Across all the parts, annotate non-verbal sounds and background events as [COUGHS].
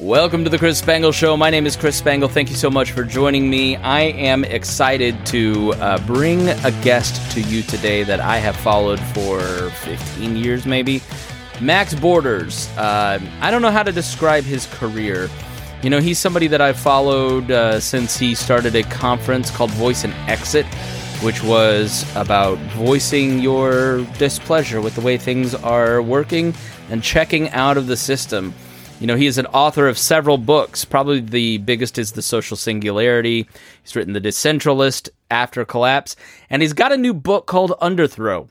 Welcome to the Chris Spangle Show. My name is Chris Spangle. Thank you so much for joining me. I am excited to uh, bring a guest to you today that I have followed for 15 years, maybe. Max Borders. Uh, I don't know how to describe his career. You know, he's somebody that I've followed uh, since he started a conference called Voice and Exit, which was about voicing your displeasure with the way things are working and checking out of the system. You know, he is an author of several books. Probably the biggest is The Social Singularity. He's written The Decentralist, After Collapse, and he's got a new book called Underthrow.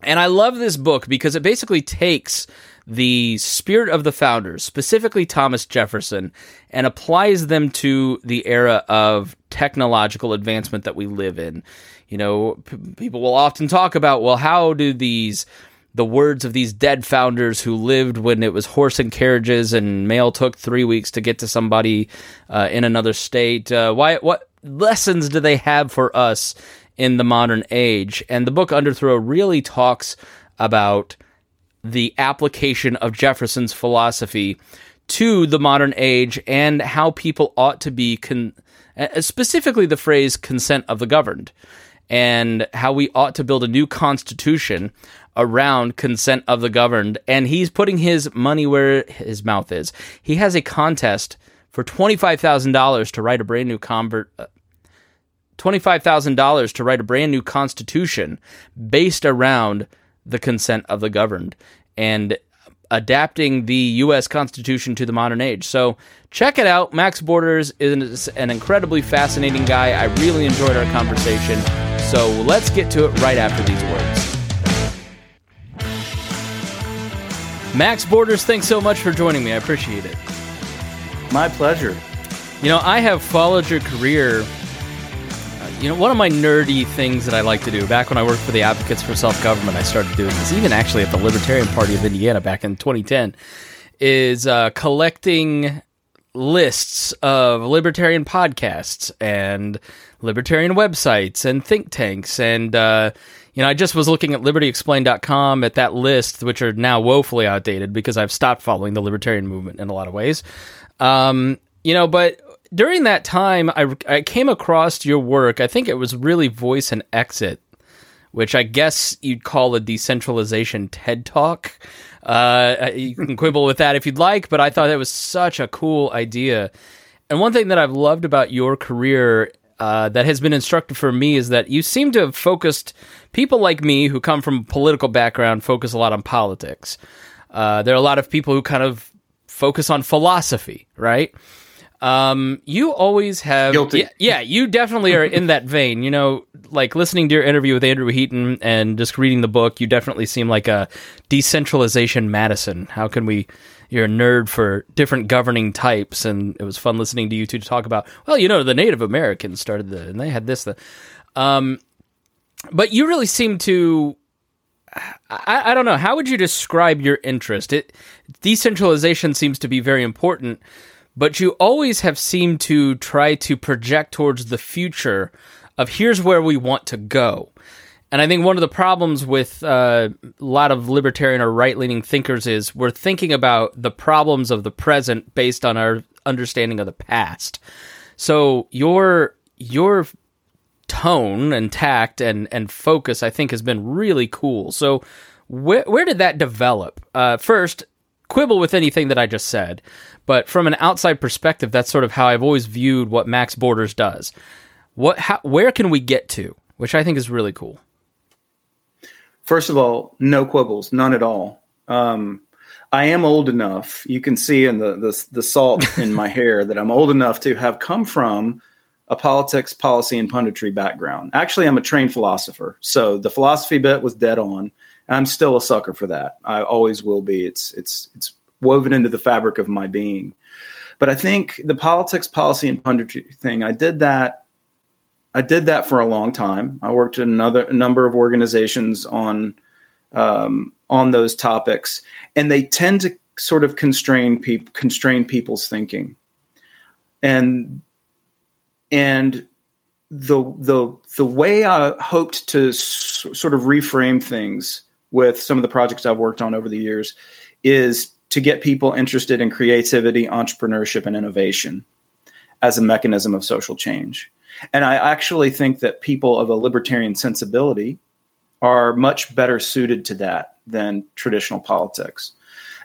And I love this book because it basically takes the spirit of the founders, specifically Thomas Jefferson, and applies them to the era of technological advancement that we live in. You know, p- people will often talk about, well, how do these the words of these dead founders who lived when it was horse and carriages and mail took three weeks to get to somebody uh, in another state. Uh, why? What lessons do they have for us in the modern age? And the book Underthrow really talks about the application of Jefferson's philosophy to the modern age and how people ought to be con- uh, specifically the phrase consent of the governed and how we ought to build a new constitution around consent of the governed. And he's putting his money where his mouth is. He has a contest for $25,000 to write a brand new convert. Uh, $25,000 to write a brand new constitution based around the consent of the governed and adapting the U.S. Constitution to the modern age. So check it out. Max Borders is an incredibly fascinating guy. I really enjoyed our conversation. So let's get to it right after these words. Max Borders, thanks so much for joining me. I appreciate it. My pleasure. You know, I have followed your career. Uh, you know, one of my nerdy things that I like to do, back when I worked for the Advocates for Self Government, I started doing this, even actually at the Libertarian Party of Indiana back in 2010, is uh, collecting lists of libertarian podcasts and libertarian websites and think tanks and uh, you know i just was looking at libertyexplained.com at that list which are now woefully outdated because i've stopped following the libertarian movement in a lot of ways. Um, you know but during that time I, I came across your work. I think it was really voice and exit which i guess you'd call a decentralization ted talk. Uh, you can quibble with that if you'd like, but I thought that was such a cool idea. And one thing that I've loved about your career uh, that has been instructive for me is that you seem to have focused people like me who come from a political background focus a lot on politics. Uh, there are a lot of people who kind of focus on philosophy, right? Um, you always have, Guilty. Yeah, yeah, you definitely are in that vein. You know, like listening to your interview with Andrew Heaton and just reading the book, you definitely seem like a decentralization Madison. How can we? You're a nerd for different governing types, and it was fun listening to you two to talk about. Well, you know, the Native Americans started the, and they had this. The, um, but you really seem to I, I, don't know. How would you describe your interest? It decentralization seems to be very important, but you always have seemed to try to project towards the future of here's where we want to go. And I think one of the problems with uh, a lot of libertarian or right leaning thinkers is we're thinking about the problems of the present based on our understanding of the past. So your your tone and tact and and focus, I think, has been really cool. So where where did that develop? Uh, first, quibble with anything that I just said, but from an outside perspective, that's sort of how I've always viewed what Max Borders does. What, how, where can we get to? Which I think is really cool. First of all, no quibbles, none at all. Um, I am old enough. You can see in the the, the salt [LAUGHS] in my hair that I'm old enough to have come from a politics, policy, and punditry background. Actually, I'm a trained philosopher, so the philosophy bit was dead on. I'm still a sucker for that. I always will be. It's it's it's woven into the fabric of my being. But I think the politics, policy, and punditry thing, I did that. I did that for a long time. I worked in another number of organizations on um, on those topics, and they tend to sort of constrain people constrain people's thinking. And and the the the way I hoped to s- sort of reframe things with some of the projects I've worked on over the years is to get people interested in creativity, entrepreneurship, and innovation as a mechanism of social change. And I actually think that people of a libertarian sensibility are much better suited to that than traditional politics.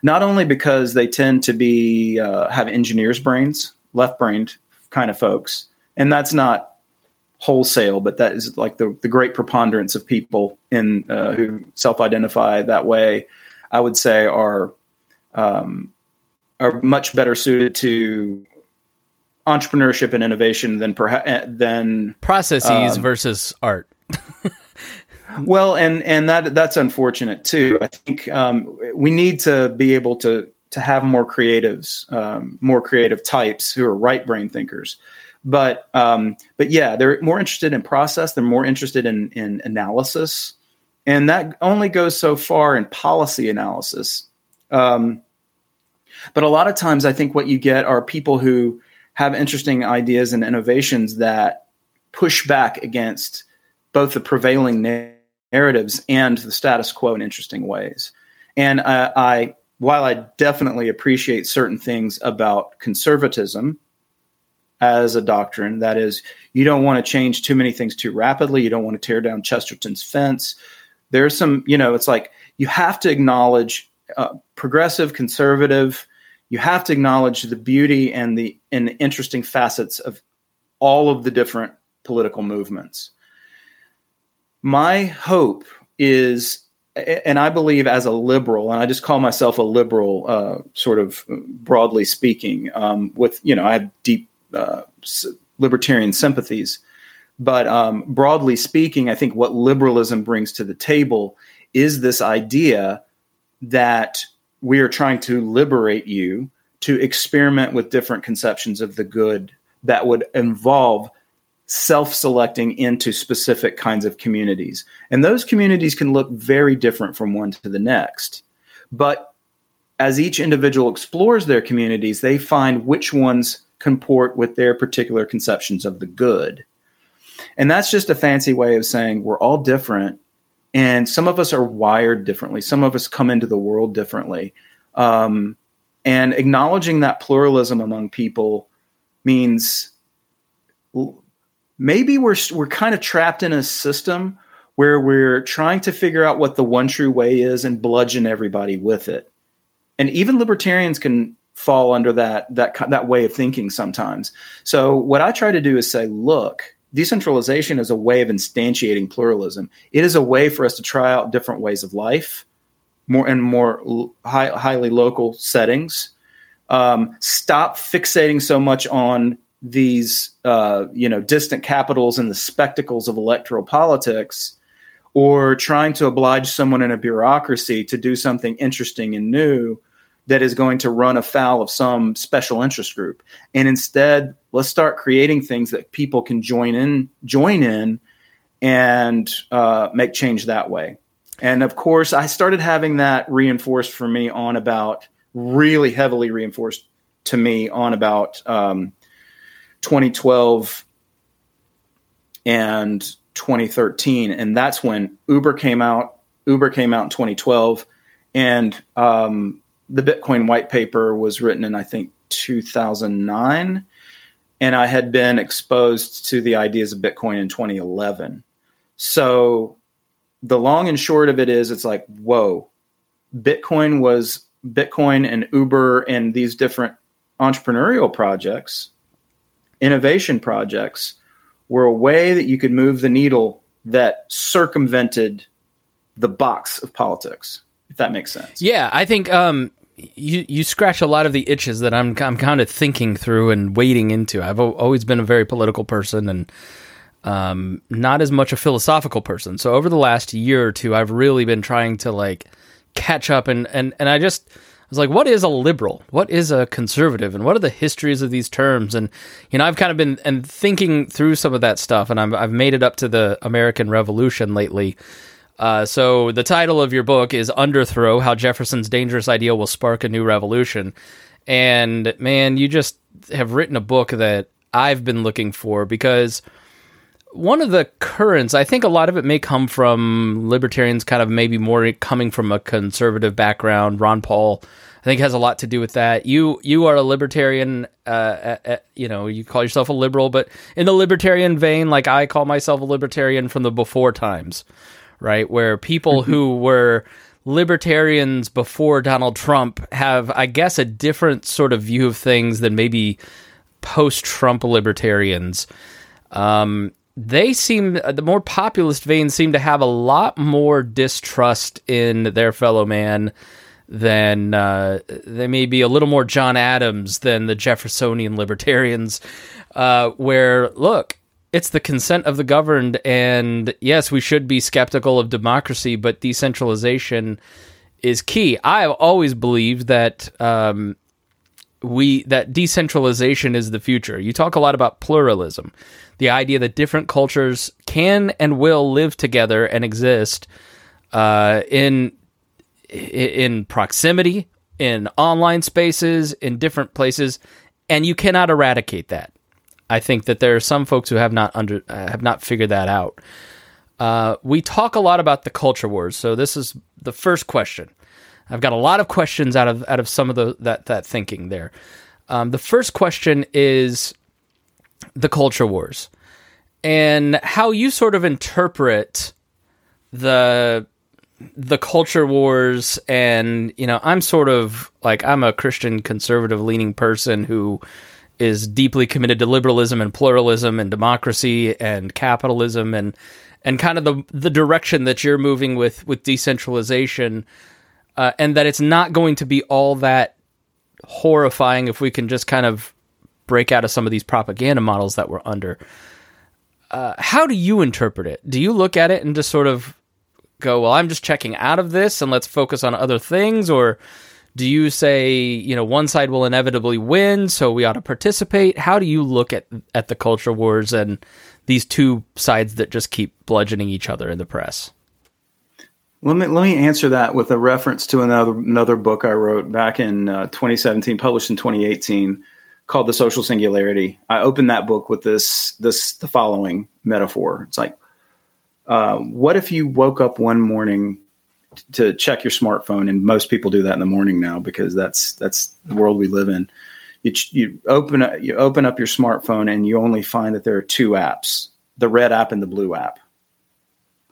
Not only because they tend to be uh, have engineers' brains, left-brained kind of folks, and that's not wholesale, but that is like the, the great preponderance of people in uh, who self-identify that way. I would say are um, are much better suited to entrepreneurship and innovation than perhaps eh, than processes um, versus art. well, and and that that's unfortunate too. I think um, we need to be able to to have more creatives, um, more creative types who are right brain thinkers. But um, but yeah, they're more interested in process. They're more interested in in analysis, and that only goes so far in policy analysis. Um, but a lot of times, I think what you get are people who have interesting ideas and innovations that push back against both the prevailing narratives and the status quo in interesting ways. And uh, I, while I definitely appreciate certain things about conservatism as a doctrine, that is, you don't want to change too many things too rapidly. You don't want to tear down Chesterton's fence. There's some, you know, it's like you have to acknowledge uh, progressive, conservative, you have to acknowledge the beauty and the and the interesting facets of all of the different political movements. My hope is, and I believe as a liberal, and I just call myself a liberal, uh, sort of broadly speaking, um, with you know I have deep uh, libertarian sympathies, but um, broadly speaking, I think what liberalism brings to the table is this idea that we are trying to liberate you to experiment with different conceptions of the good that would involve self selecting into specific kinds of communities. And those communities can look very different from one to the next. But as each individual explores their communities, they find which ones comport with their particular conceptions of the good. And that's just a fancy way of saying we're all different and some of us are wired differently. Some of us come into the world differently. Um, and acknowledging that pluralism among people means maybe we're we're kind of trapped in a system where we're trying to figure out what the one true way is and bludgeon everybody with it. And even libertarians can fall under that that that way of thinking sometimes. So what i try to do is say look decentralization is a way of instantiating pluralism. It is a way for us to try out different ways of life, more and more high, highly local settings. Um, stop fixating so much on these, uh, you know, distant capitals and the spectacles of electoral politics, or trying to oblige someone in a bureaucracy to do something interesting and new that is going to run afoul of some special interest group. And instead, let's start creating things that people can join in, join in, and uh, make change that way. And of course, I started having that reinforced for me on about really heavily reinforced to me on about um, 2012 and 2013, and that's when Uber came out. Uber came out in 2012, and um, the Bitcoin white paper was written in I think 2009, and I had been exposed to the ideas of Bitcoin in 2011. So the long and short of it is, it's like whoa, Bitcoin was Bitcoin and Uber and these different entrepreneurial projects, innovation projects, were a way that you could move the needle that circumvented the box of politics if that makes sense. Yeah, I think um, you you scratch a lot of the itches that I'm I'm kind of thinking through and wading into. I've always been a very political person and um, not as much a philosophical person. So over the last year or two, I've really been trying to like catch up and and and I just I was like, what is a liberal? What is a conservative? And what are the histories of these terms? And you know, I've kind of been and thinking through some of that stuff, and I've I've made it up to the American Revolution lately uh, so the title of your book is Underthrow: How Jefferson's Dangerous Idea Will Spark a New Revolution. And man, you just have written a book that I've been looking for because one of the currents, I think a lot of it may come from libertarians, kind of maybe more coming from a conservative background. Ron Paul I think has a lot to do with that. You you are a libertarian, uh, uh, uh, you know, you call yourself a liberal, but in the libertarian vein, like I call myself a libertarian from the before times, right? Where people mm-hmm. who were libertarians before Donald Trump have, I guess, a different sort of view of things than maybe post-Trump libertarians. Um, they seem the more populist veins seem to have a lot more distrust in their fellow man than uh, they may be a little more John Adams than the Jeffersonian libertarians. Uh, where look, it's the consent of the governed, and yes, we should be skeptical of democracy, but decentralization is key. I've always believed that um, we that decentralization is the future. You talk a lot about pluralism, the idea that different cultures can and will live together and exist uh, in in proximity, in online spaces, in different places, and you cannot eradicate that. I think that there are some folks who have not under uh, have not figured that out. Uh, we talk a lot about the culture wars, so this is the first question. I've got a lot of questions out of out of some of the that that thinking there. Um, the first question is the culture wars and how you sort of interpret the the culture wars and you know i'm sort of like i'm a christian conservative leaning person who is deeply committed to liberalism and pluralism and democracy and capitalism and and kind of the the direction that you're moving with with decentralization uh, and that it's not going to be all that horrifying if we can just kind of break out of some of these propaganda models that we're under. Uh, how do you interpret it? Do you look at it and just sort of go, well, I'm just checking out of this and let's focus on other things? Or do you say, you know, one side will inevitably win, so we ought to participate? How do you look at, at the culture wars and these two sides that just keep bludgeoning each other in the press? Let me let me answer that with a reference to another another book I wrote back in uh, 2017, published in 2018, called The Social Singularity. I opened that book with this this the following metaphor. It's like, uh, what if you woke up one morning to check your smartphone, and most people do that in the morning now because that's that's the world we live in. You, you open up, you open up your smartphone, and you only find that there are two apps: the red app and the blue app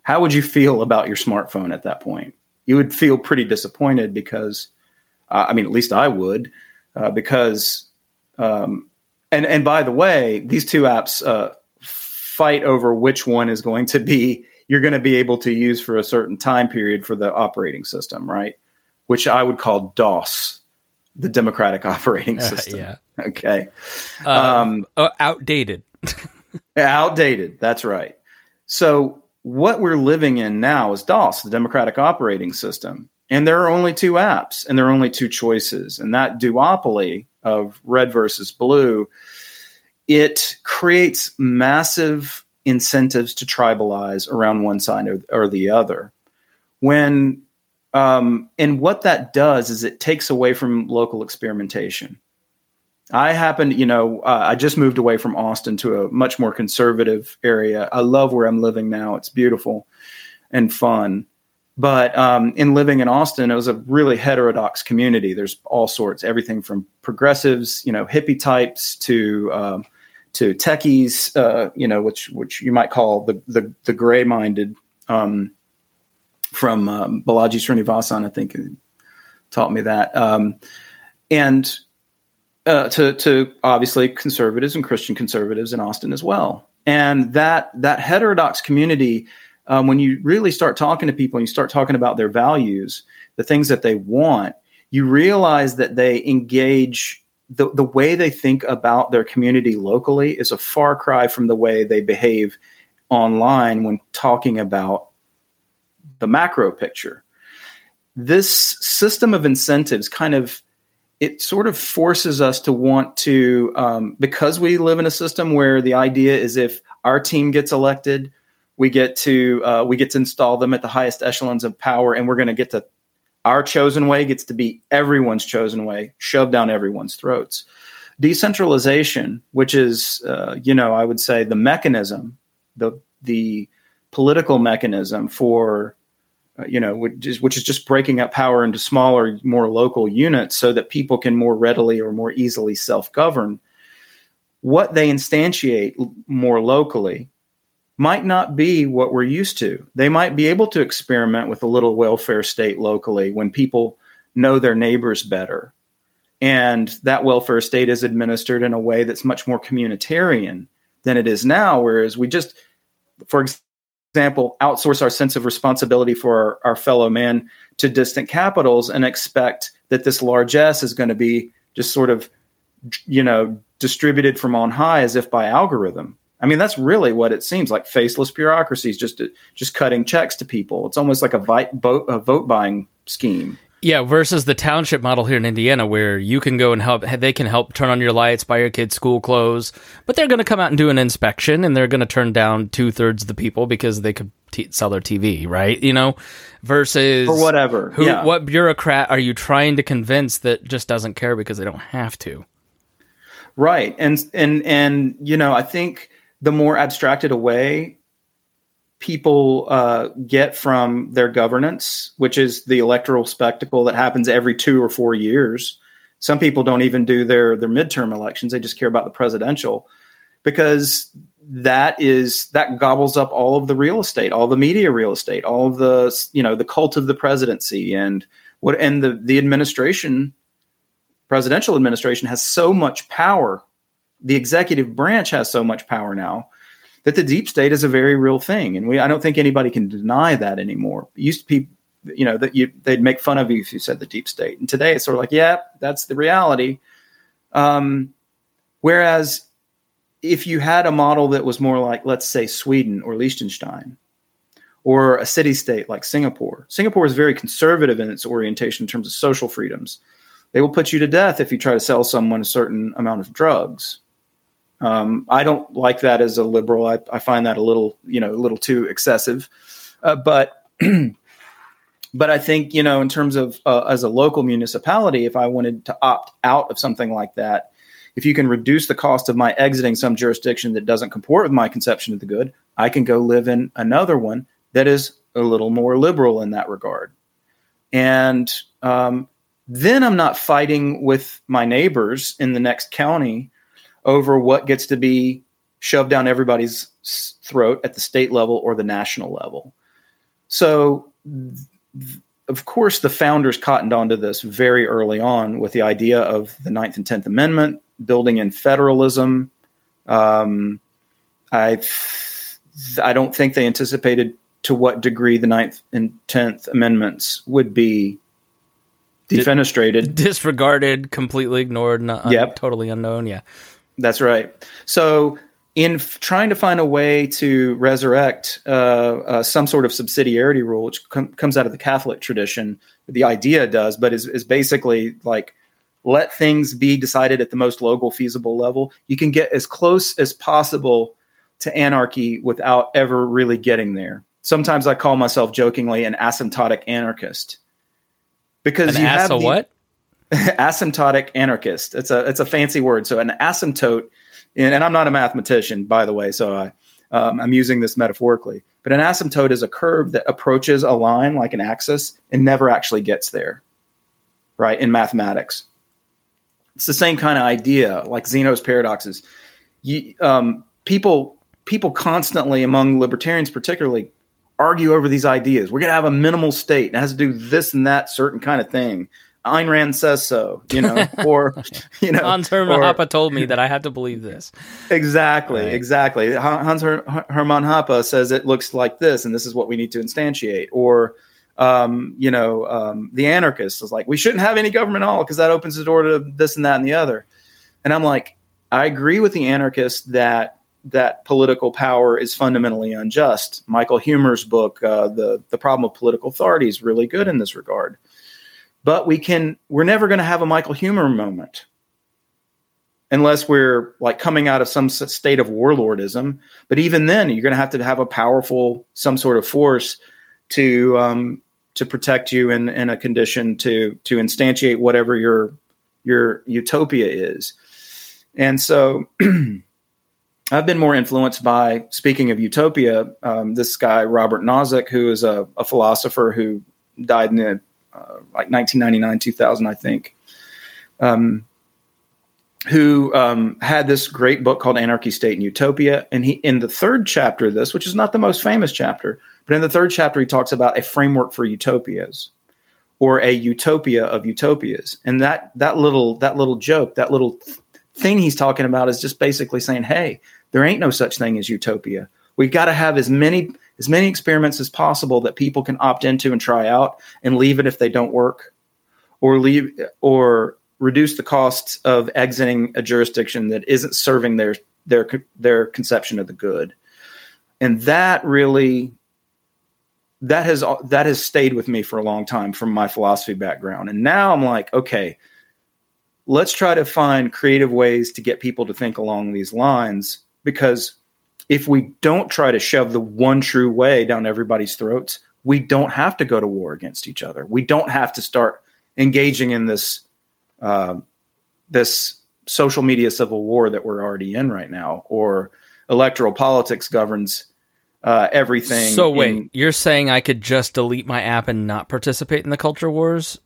how would you feel about your smartphone at that point? You would feel pretty disappointed because, uh, I mean, at least I would, uh, because, um, and and by the way, these two apps uh, fight over which one is going to be you're going to be able to use for a certain time period for the operating system, right? Which I would call DOS, the Democratic [LAUGHS] Operating [LAUGHS] System. yeah. Okay. Um, um, uh, outdated. [LAUGHS] outdated. That's right. So what we're living in now is DOS, the Democratic Operating System. And there are only two apps and there are only two choices. And that duopoly of red versus blue, it creates massive incentives to tribalize around one side or, or the other. When um, and what that does is it takes away from local experimentation. I happen, you know, uh, I just moved away from Austin to a much more conservative area. I love where I'm living now. It's beautiful and fun. But um, in living in Austin, it was a really heterodox community. There's all sorts, everything from progressives, you know, hippie types to um, to techies, uh, you know, which which you might call the the, the gray minded. Um, from um, Balaji Srinivasan, I think, taught me that. Um, and uh, to to obviously conservatives and Christian conservatives in Austin as well. And that that heterodox community, um, when you really start talking to people and you start talking about their values, the things that they want, you realize that they engage the, the way they think about their community locally is a far cry from the way they behave online when talking about the macro picture. This system of incentives kind of it sort of forces us to want to um, because we live in a system where the idea is if our team gets elected we get to uh, we get to install them at the highest echelons of power and we're going to get to our chosen way gets to be everyone's chosen way shoved down everyone's throats decentralization which is uh, you know i would say the mechanism the the political mechanism for uh, you know, which is, which is just breaking up power into smaller, more local units so that people can more readily or more easily self govern. What they instantiate more locally might not be what we're used to. They might be able to experiment with a little welfare state locally when people know their neighbors better. And that welfare state is administered in a way that's much more communitarian than it is now. Whereas we just, for example, outsource our sense of responsibility for our, our fellow man to distant capitals and expect that this largesse is going to be just sort of, you know, distributed from on high as if by algorithm. I mean, that's really what it seems like. Faceless bureaucracies just just cutting checks to people. It's almost like a, vote, a vote buying scheme. Yeah, versus the township model here in Indiana, where you can go and help, they can help turn on your lights, buy your kids school clothes, but they're going to come out and do an inspection, and they're going to turn down two thirds of the people because they could t- sell their TV, right? You know, versus or whatever. Who, yeah. what bureaucrat are you trying to convince that just doesn't care because they don't have to? Right, and and and you know, I think the more abstracted away people uh, get from their governance, which is the electoral spectacle that happens every two or four years. Some people don't even do their their midterm elections; they just care about the presidential, because that is that gobbles up all of the real estate, all the media real estate, all of the you know the cult of the presidency and what and the the administration, presidential administration has so much power. The executive branch has so much power now that the deep state is a very real thing, and we I don't think anybody can deny that anymore. It used to be, you know, that you they'd make fun of you if you said the deep state, and today it's sort of like, yeah, that's the reality. Um, whereas if you had a model that was more like, let's say, Sweden or Liechtenstein, or a city state like Singapore, Singapore is very conservative in its orientation in terms of social freedoms. They will put you to death if you try to sell someone a certain amount of drugs. Um, I don't like that as a liberal. I, I, find that a little, you know, a little too excessive. Uh, but, [CLEARS THROAT] but I think you know, in terms of uh, as a local municipality, if I wanted to opt out of something like that, if you can reduce the cost of my exiting some jurisdiction that doesn't comport with my conception of the good, I can go live in another one that is a little more liberal in that regard. And um, then I'm not fighting with my neighbors in the next county over what gets to be shoved down everybody's throat at the state level or the national level. So, of course, the founders cottoned onto this very early on with the idea of the Ninth and Tenth Amendment, building in federalism. Um, I, I don't think they anticipated to what degree the Ninth and Tenth Amendments would be defenestrated, disregarded, completely ignored, not, yep. totally unknown. Yeah. That's right. So, in f- trying to find a way to resurrect uh, uh, some sort of subsidiarity rule, which com- comes out of the Catholic tradition, the idea does, but is, is basically like let things be decided at the most local feasible level. You can get as close as possible to anarchy without ever really getting there. Sometimes I call myself jokingly an asymptotic anarchist because an you have the, what? [LAUGHS] asymptotic anarchist. It's a it's a fancy word. So an asymptote, and, and I'm not a mathematician, by the way, so I um, I'm using this metaphorically. But an asymptote is a curve that approaches a line like an axis and never actually gets there, right? In mathematics, it's the same kind of idea, like Zeno's paradoxes. You, um, people people constantly among libertarians, particularly, argue over these ideas. We're going to have a minimal state. and It has to do this and that certain kind of thing. Ayn Rand says so, you know, [LAUGHS] or you know, Hans Hermann Hoppe told me that I have to believe this. Exactly, right. exactly. Hans Her- Hermann Hoppe says it looks like this, and this is what we need to instantiate. Or, um, you know, um, the anarchist is like, we shouldn't have any government at all because that opens the door to this and that and the other. And I'm like, I agree with the anarchist that that political power is fundamentally unjust. Michael Huemer's book, uh, the the problem of political authority, is really good in this regard but we can we're never going to have a michael huemer moment unless we're like coming out of some state of warlordism. But even then you're going to have to have a powerful some sort of force to um, to protect you in, in a condition to to instantiate whatever your your utopia is. And so [CLEARS THROAT] I've been more influenced by, speaking of utopia, um, this guy, Robert Nozick, who is a, a philosopher who died in the, uh, like 1999, 2000, I think, um, who um, had this great book called Anarchy, State, and Utopia. And he, in the third chapter of this, which is not the most famous chapter, but in the third chapter, he talks about a framework for utopias or a utopia of utopias. And that, that little, that little joke, that little thing he's talking about is just basically saying, Hey, there ain't no such thing as utopia. We've got to have as many as many experiments as possible that people can opt into and try out and leave it if they don't work or leave or reduce the costs of exiting a jurisdiction that isn't serving their their their conception of the good. And that really that has that has stayed with me for a long time from my philosophy background. And now I'm like, okay, let's try to find creative ways to get people to think along these lines because if we don't try to shove the one true way down everybody's throats, we don't have to go to war against each other. We don't have to start engaging in this uh, this social media civil war that we're already in right now, or electoral politics governs uh, everything. So wait, in, you're saying I could just delete my app and not participate in the culture wars?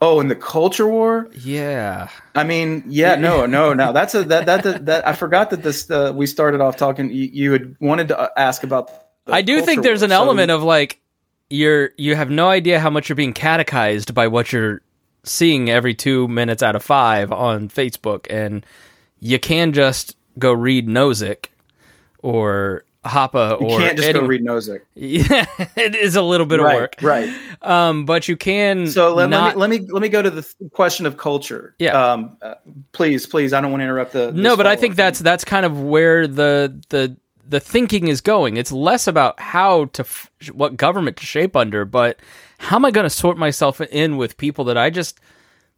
Oh, in the culture war? Yeah. I mean, yeah, no, no, no. That's a that that that, that I forgot that this uh, we started off talking. You, you had wanted to uh, ask about. I do think there's war, an so element of like you're you have no idea how much you're being catechized by what you're seeing every two minutes out of five on Facebook, and you can just go read Nozick or Hoppe or you can't just any, go read Nozick. Yeah, [LAUGHS] it is a little bit right, of work, right? Um, but you can. So let, not, let, me let me let me go to the question of culture. Yeah. Um, uh, please, please, I don't want to interrupt the. No, but I think that's that's kind of where the the the thinking is going. It's less about how to f- what government to shape under, but how am I going to sort myself in with people that I just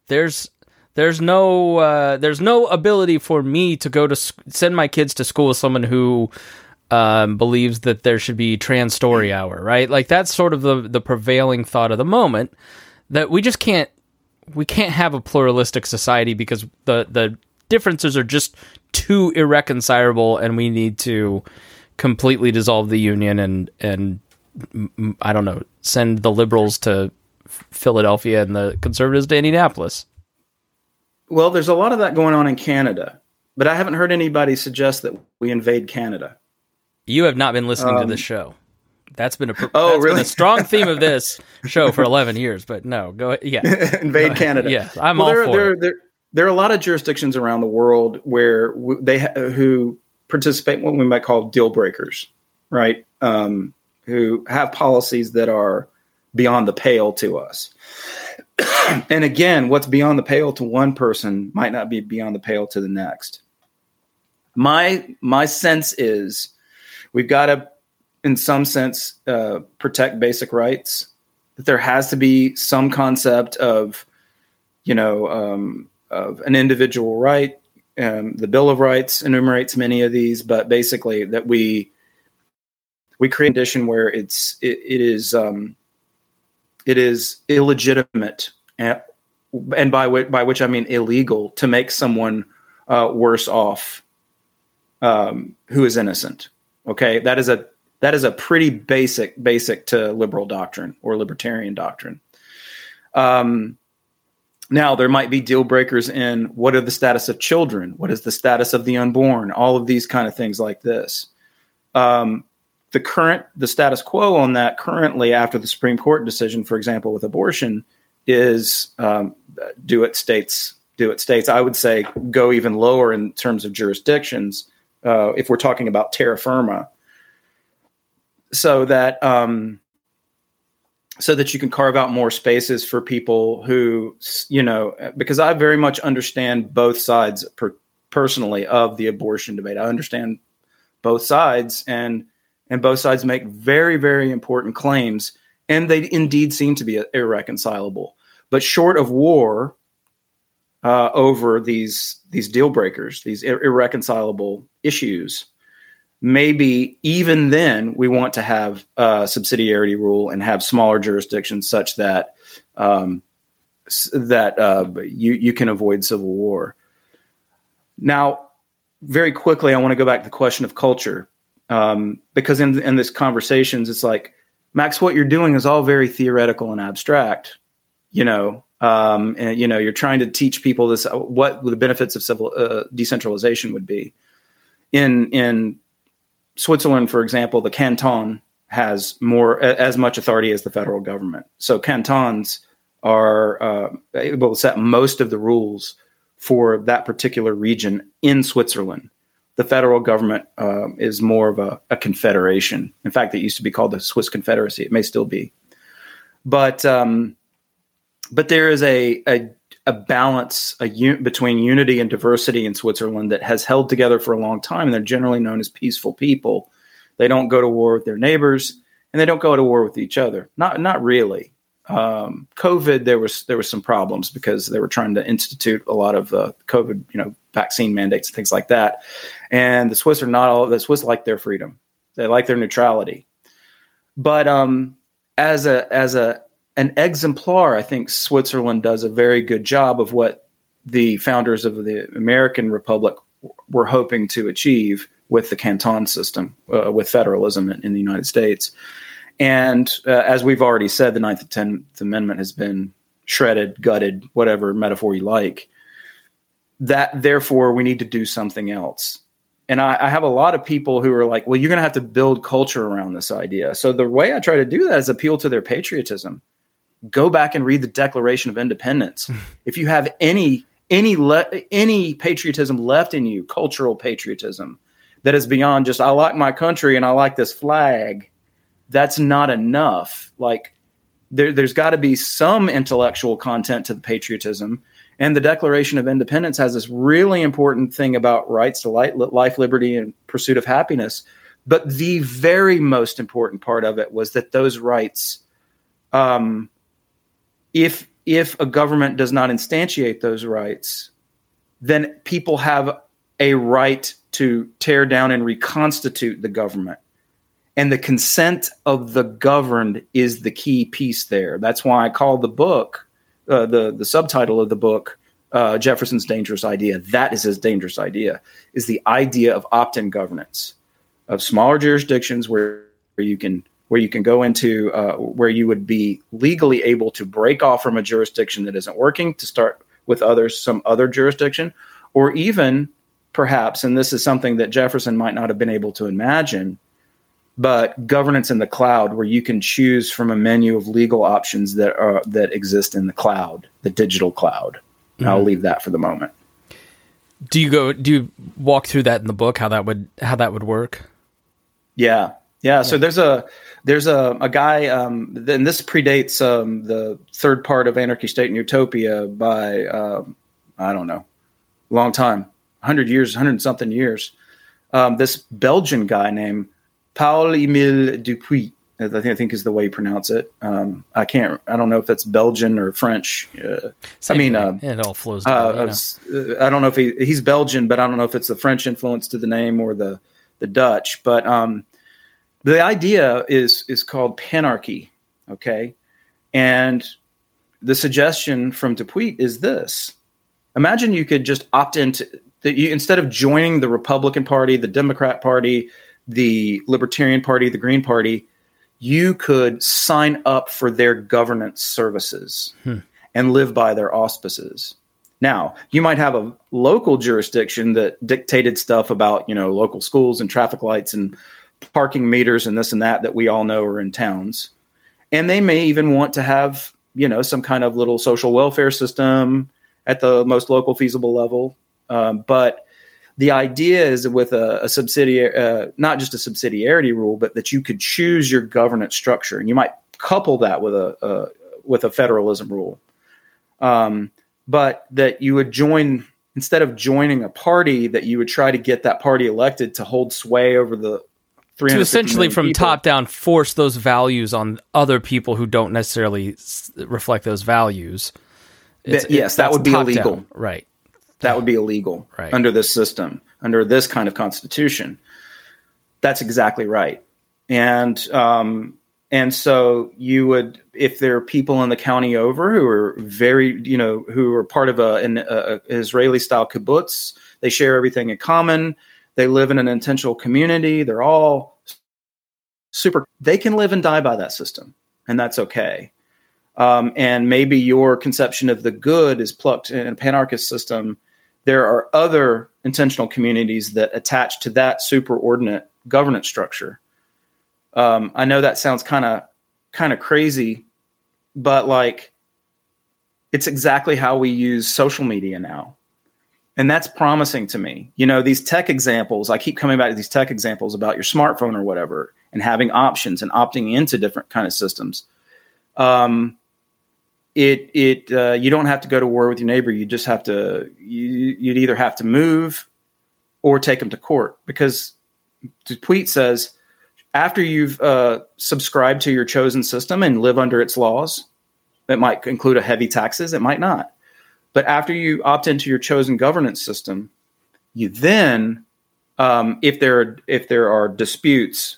there's there's no uh, there's no ability for me to go to send my kids to school with someone who um, believes that there should be trans story hour, right? Like that's sort of the the prevailing thought of the moment that we just can't we can't have a pluralistic society because the the differences are just too irreconcilable, and we need to completely dissolve the union and and I don't know send the liberals to Philadelphia and the conservatives to Indianapolis. Well, there's a lot of that going on in Canada, but I haven't heard anybody suggest that we invade Canada. You have not been listening um, to the show. That's been a [LAUGHS] oh really a strong theme of this [LAUGHS] show for eleven years. But no, go yeah, [LAUGHS] invade Canada. Yeah, I'm well, all there, for there, it. There, there are a lot of jurisdictions around the world where they who participate what we might call deal breakers, right? Um, who have policies that are beyond the pale to us. [COUGHS] and again, what's beyond the pale to one person might not be beyond the pale to the next. My my sense is we've got to, in some sense, uh, protect basic rights. That there has to be some concept of, you know, um, of an individual right. Um, the Bill of Rights enumerates many of these, but basically that we we create a condition where it's it, it is um, it is illegitimate, and, and by which by which I mean illegal to make someone uh, worse off um, who is innocent. Okay, that is a that is a pretty basic basic to liberal doctrine or libertarian doctrine. Um, now there might be deal breakers in what are the status of children, what is the status of the unborn, all of these kind of things like this. Um, the current the status quo on that currently after the Supreme Court decision, for example, with abortion, is um, do it states do it states. I would say go even lower in terms of jurisdictions uh, if we're talking about terra firma, so that um, so that you can carve out more spaces for people who you know because I very much understand both sides per, personally of the abortion debate. I understand both sides and and both sides make very very important claims and they indeed seem to be irreconcilable. But short of war, uh, over these these deal breakers, these ir- irreconcilable issues. Maybe even then we want to have a subsidiarity rule and have smaller jurisdictions such that um, that uh, you you can avoid civil war. Now, very quickly, I want to go back to the question of culture um, because in in this conversations, it's like Max, what you're doing is all very theoretical and abstract. You know, um, and you know, you're trying to teach people this what the benefits of civil uh, decentralization would be. In in Switzerland, for example, the canton has more as much authority as the federal government. So cantons are uh, able to set most of the rules for that particular region in Switzerland. The federal government uh, is more of a, a, confederation. In fact, it used to be called the Swiss Confederacy. It may still be, but um, but there is a a, a balance a un- between unity and diversity in Switzerland that has held together for a long time. And they're generally known as peaceful people. They don't go to war with their neighbors, and they don't go to war with each other. Not not really um, COVID, there was there was some problems because they were trying to institute a lot of uh, COVID, you know, vaccine mandates and things like that. And the Swiss are not all. The Swiss like their freedom. They like their neutrality. But um, as a as a an exemplar, I think Switzerland does a very good job of what the founders of the American Republic were hoping to achieve with the canton system, uh, with federalism in, in the United States. And uh, as we've already said, the Ninth and Tenth Amendment has been shredded, gutted, whatever metaphor you like. That therefore we need to do something else. And I, I have a lot of people who are like, well, you're going to have to build culture around this idea. So the way I try to do that is appeal to their patriotism. Go back and read the Declaration of Independence. [LAUGHS] if you have any any le- any patriotism left in you, cultural patriotism that is beyond just I like my country and I like this flag that's not enough. Like there, there's got to be some intellectual content to the patriotism. And the Declaration of Independence has this really important thing about rights to life, liberty, and pursuit of happiness. But the very most important part of it was that those rights, um, if if a government does not instantiate those rights, then people have a right to tear down and reconstitute the government and the consent of the governed is the key piece there. That's why I call the book, uh, the the subtitle of the book, uh, Jefferson's dangerous idea. That is his dangerous idea. Is the idea of opt-in governance of smaller jurisdictions where, where you can where you can go into uh, where you would be legally able to break off from a jurisdiction that isn't working to start with others some other jurisdiction, or even perhaps, and this is something that Jefferson might not have been able to imagine but governance in the cloud where you can choose from a menu of legal options that are that exist in the cloud the digital cloud. Mm-hmm. i'll leave that for the moment. Do you go do you walk through that in the book how that would how that would work? Yeah. Yeah, so there's a there's a, a guy um, and this predates um, the third part of anarchy state and utopia by um, i don't know long time 100 years 100 something years um, this belgian guy named Paul Emile de Puydt. I think I think is the way you pronounce it. Um, I can't. I don't know if that's Belgian or French. Uh, I mean, uh, it all flows. Uh, down, uh, I don't know if he he's Belgian, but I don't know if it's the French influence to the name or the the Dutch. But um, the idea is is called panarchy. Okay, and the suggestion from de Puydt is this: Imagine you could just opt into that. You instead of joining the Republican Party, the Democrat Party, the Libertarian Party, the Green Party, you could sign up for their governance services hmm. and live by their auspices. Now, you might have a local jurisdiction that dictated stuff about, you know, local schools and traffic lights and parking meters and this and that that we all know are in towns. And they may even want to have, you know, some kind of little social welfare system at the most local feasible level. Um, but the idea is with a, a subsidiary, uh, not just a subsidiarity rule, but that you could choose your governance structure, and you might couple that with a, a with a federalism rule. Um, but that you would join instead of joining a party, that you would try to get that party elected to hold sway over the to essentially from people. top down force those values on other people who don't necessarily reflect those values. It's, yes, that would be illegal. Down. Right. That would be illegal [SIGHS] right. under this system, under this kind of constitution. That's exactly right. And um, and so you would, if there are people in the county over who are very, you know, who are part of a, an a Israeli style kibbutz, They share everything in common. They live in an intentional community. They're all super. They can live and die by that system, and that's okay. Um, and maybe your conception of the good is plucked in a panarchist system. There are other intentional communities that attach to that superordinate governance structure. Um, I know that sounds kind of kind of crazy, but like it's exactly how we use social media now. And that's promising to me. You know, these tech examples, I keep coming back to these tech examples about your smartphone or whatever and having options and opting into different kind of systems. Um, it it uh, you don't have to go to war with your neighbor. You just have to you, you'd either have to move or take them to court because de Puydt says after you've uh, subscribed to your chosen system and live under its laws, it might include a heavy taxes, it might not. But after you opt into your chosen governance system, you then, um, if there if there are disputes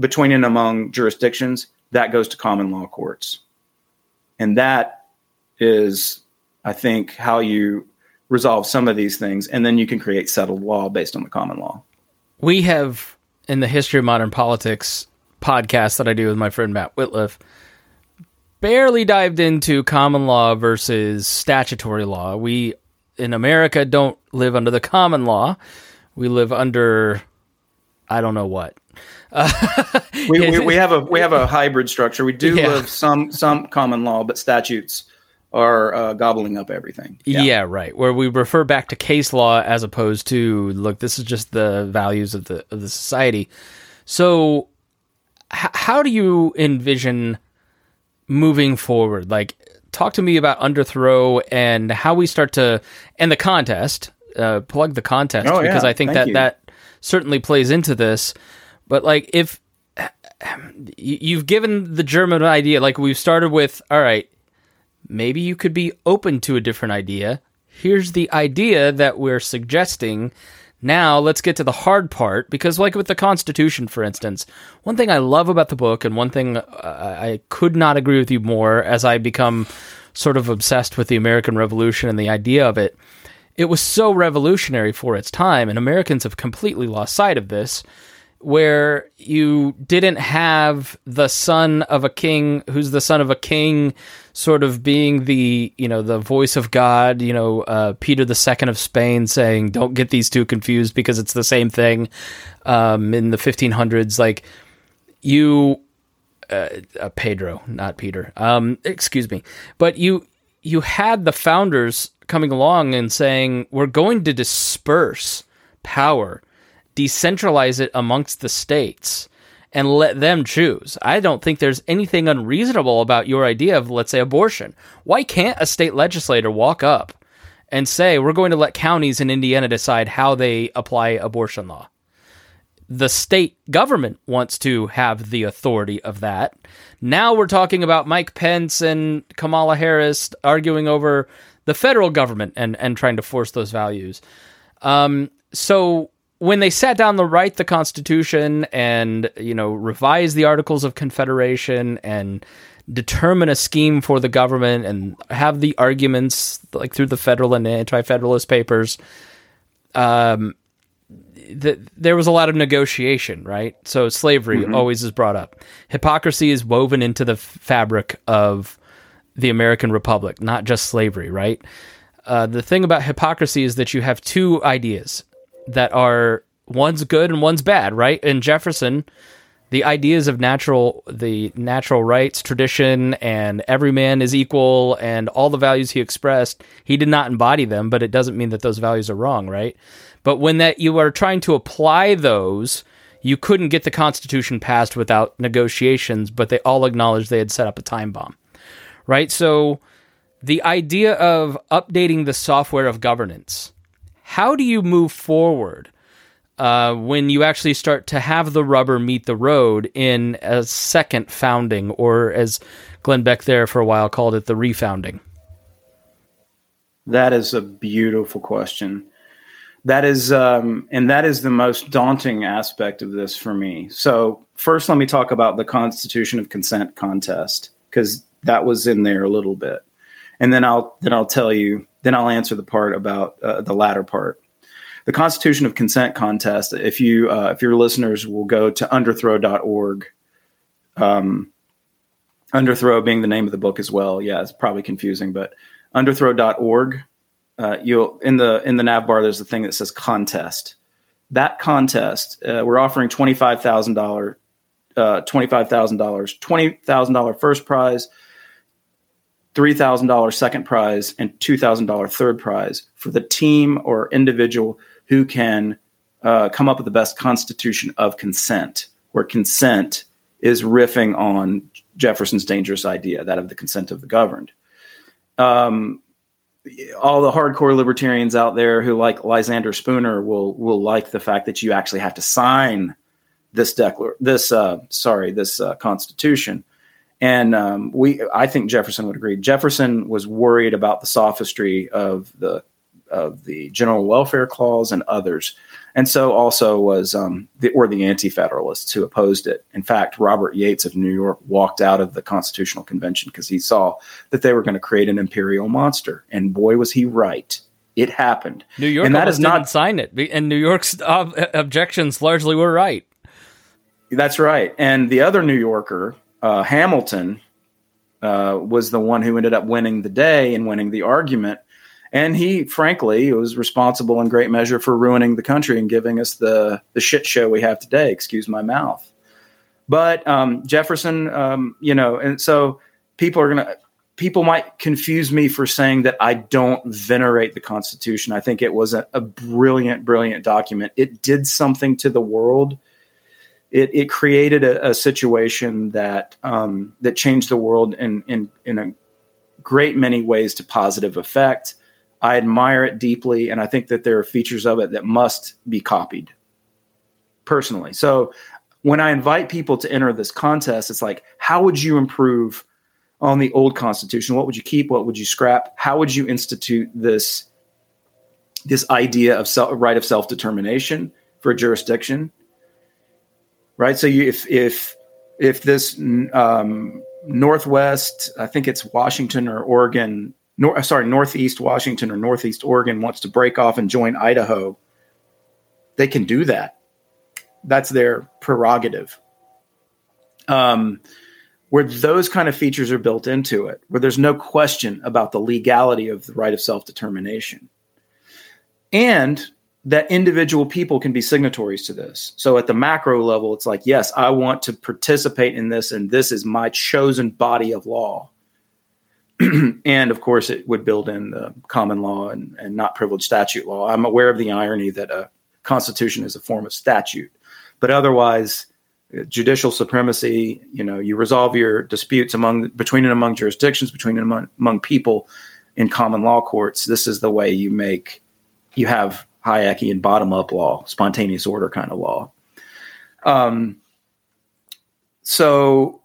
between and among jurisdictions, that goes to common law courts, and that is, I think, how you resolve some of these things, and then you can create settled law based on the common law. We have in the history of modern politics podcast that I do with my friend Matt Whitliff barely dived into common law versus statutory law. We in America don't live under the common law. We live under I don't know what. Uh, [LAUGHS] we, we, we, have a we have a hybrid structure. We do yeah. live some some common law, but statutes are uh, gobbling up everything. Yeah. yeah. right. Where we refer back to case law as opposed to look, this is just the values of the of the society. So, h- how do you envision moving forward? Like, talk to me about underthrow and how we start to and the contest. Uh, plug the contest oh, because yeah. I think Thank that you. that certainly plays into this. But like, if you've given the German idea, like we've started with, all right, maybe you could be open to a different idea. Here's the idea that we're suggesting now let's get to the hard part because, like with the Constitution, for instance, one thing I love about the book, and one thing uh, I could not agree with you more as I become sort of obsessed with the American Revolution and the idea of it. It was so revolutionary for its time, and Americans have completely lost sight of this where you didn't have the son of a king who's the son of a king sort of being the you know the voice of god you know uh, peter ii of spain saying don't get these two confused because it's the same thing um, in the 1500s like you uh, uh, pedro not peter um, excuse me. But you you had the founders coming along and saying we're going to disperse power decentralize it amongst the states and let them choose. I don't think there's anything unreasonable about your idea of, let's say, abortion. Why can't a state legislator walk up and say, we're going to let counties in Indiana decide how they apply abortion law? The state government wants to have the authority of that. Now we're talking about Mike Pence and Kamala Harris arguing over the federal government and, and trying to force those values. Um, so when they sat down to write the Constitution and you know revise the Articles of Confederation and determine a scheme for the government and have the arguments like through the Federal and Anti-Federalist papers, um, the, there was a lot of negotiation, right? So slavery mm-hmm. always is brought up. Hypocrisy is woven into the fabric of the American Republic, not just slavery, right? Uh, the thing about hypocrisy is that you have two ideas that are one's good and one's bad, right? In Jefferson, the ideas of natural the natural rights tradition and every man is equal and all the values he expressed he did not embody them but it doesn't mean that those values are wrong right but when that you are trying to apply those you couldn't get the constitution passed without negotiations but they all acknowledged they had set up a time bomb right so the idea of updating the software of governance how do you move forward uh, when you actually start to have the rubber meet the road in a second founding, or as Glenn Beck there for a while called it, the refounding? That is a beautiful question. That is, um, and that is the most daunting aspect of this for me. So, first, let me talk about the Constitution of Consent contest because that was in there a little bit, and then I'll then I'll tell you then I'll answer the part about uh, the latter part. the Constitution of Consent contest. If you uh, if your listeners will go to underthrow.org, um, underthrow being the name of the book as well. Yeah, it's probably confusing, but underthrow.org. Uh, you'll in the in the nav bar. There's a thing that says contest. That contest, uh, we're offering uh, twenty five thousand twenty thousand dollar first prize, $3,000 second prize and $2,000 third prize for the team or individual who can uh, come up with the best constitution of consent, where consent is riffing on Jefferson's dangerous idea, that of the consent of the governed. Um, all the hardcore libertarians out there who like Lysander Spooner will will like the fact that you actually have to sign this declar this uh, sorry this uh, constitution and um, we, I think Jefferson would agree. Jefferson was worried about the sophistry of the of the general welfare clause and others, and so also was um, the or the anti-federalists who opposed it. In fact, Robert Yates of New York walked out of the Constitutional Convention because he saw that they were going to create an imperial monster, and boy, was he right. It happened. New York and that is not sign it, and New York's ob- objections largely were right. That's right. And the other New Yorker uh, Hamilton uh, was the one who ended up winning the day and winning the argument. And he, frankly, was responsible in great measure for ruining the country and giving us the the shit show we have today. Excuse my mouth. But um, Jefferson, um, you know, and so people are gonna people might confuse me for saying that I don't venerate the Constitution. I think it was a, a brilliant, brilliant document. It did something to the world it, it created a, a situation that um, that changed the world in, in in a great many ways to positive effect. I admire it deeply, and I think that there are features of it that must be copied. Personally, so when I invite people to enter this contest, it's like, how would you improve on the old Constitution? What would you keep? What would you scrap? How would you institute this this idea of self, right of self determination for jurisdiction? Right? So you, if if if this um, northwest, I think it's Washington or Oregon, nor, sorry, northeast Washington or northeast Oregon wants to break off and join Idaho, they can do that. That's their prerogative. Um, where those kind of features are built into it, where there's no question about the legality of the right of self determination. And that individual people can be signatories to this. So at the macro level, it's like, yes, I want to participate in this, and this is my chosen body of law. [CLEARS THROAT] and of course, it would build in the common law and, and not privileged statute law. I'm aware of the irony that a constitution is a form of statute, but otherwise, judicial supremacy. You know, you resolve your disputes among between and among jurisdictions, between and among, among people in common law courts. This is the way you make you have Hayekian bottom up law, spontaneous order kind of law. Um, so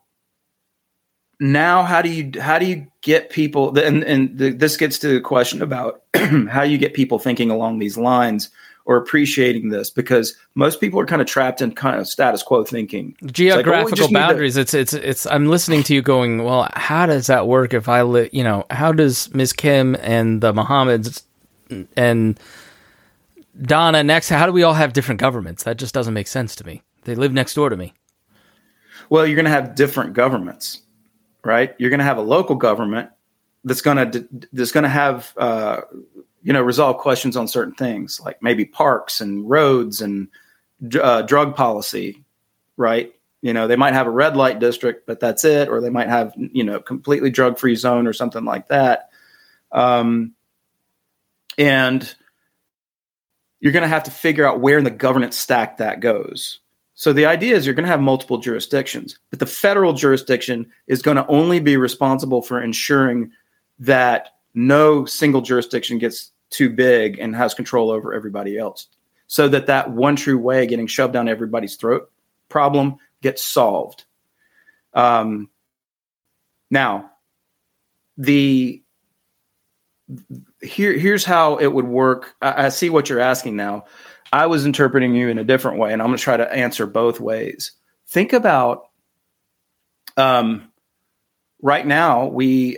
now how do you how do you get people and and the, this gets to the question about [CLEARS THROAT] how you get people thinking along these lines or appreciating this because most people are kind of trapped in kind of status quo thinking geographical like, boundaries to- it's it's it's i'm listening to you going well how does that work if i li- you know how does ms kim and the mohammeds and Donna, next, how do we all have different governments? That just doesn't make sense to me. They live next door to me. Well, you're going to have different governments, right? You're going to have a local government that's going to that's going to have uh, you know resolve questions on certain things, like maybe parks and roads and uh, drug policy, right? You know, they might have a red light district, but that's it, or they might have you know completely drug free zone or something like that. Um, and you're going to have to figure out where in the governance stack that goes. So the idea is you're going to have multiple jurisdictions, but the federal jurisdiction is going to only be responsible for ensuring that no single jurisdiction gets too big and has control over everybody else. So that that one true way getting shoved down everybody's throat problem gets solved. Um, now, the here here's how it would work. I, I see what you're asking now. I was interpreting you in a different way, and I'm going to try to answer both ways. Think about um, right now. We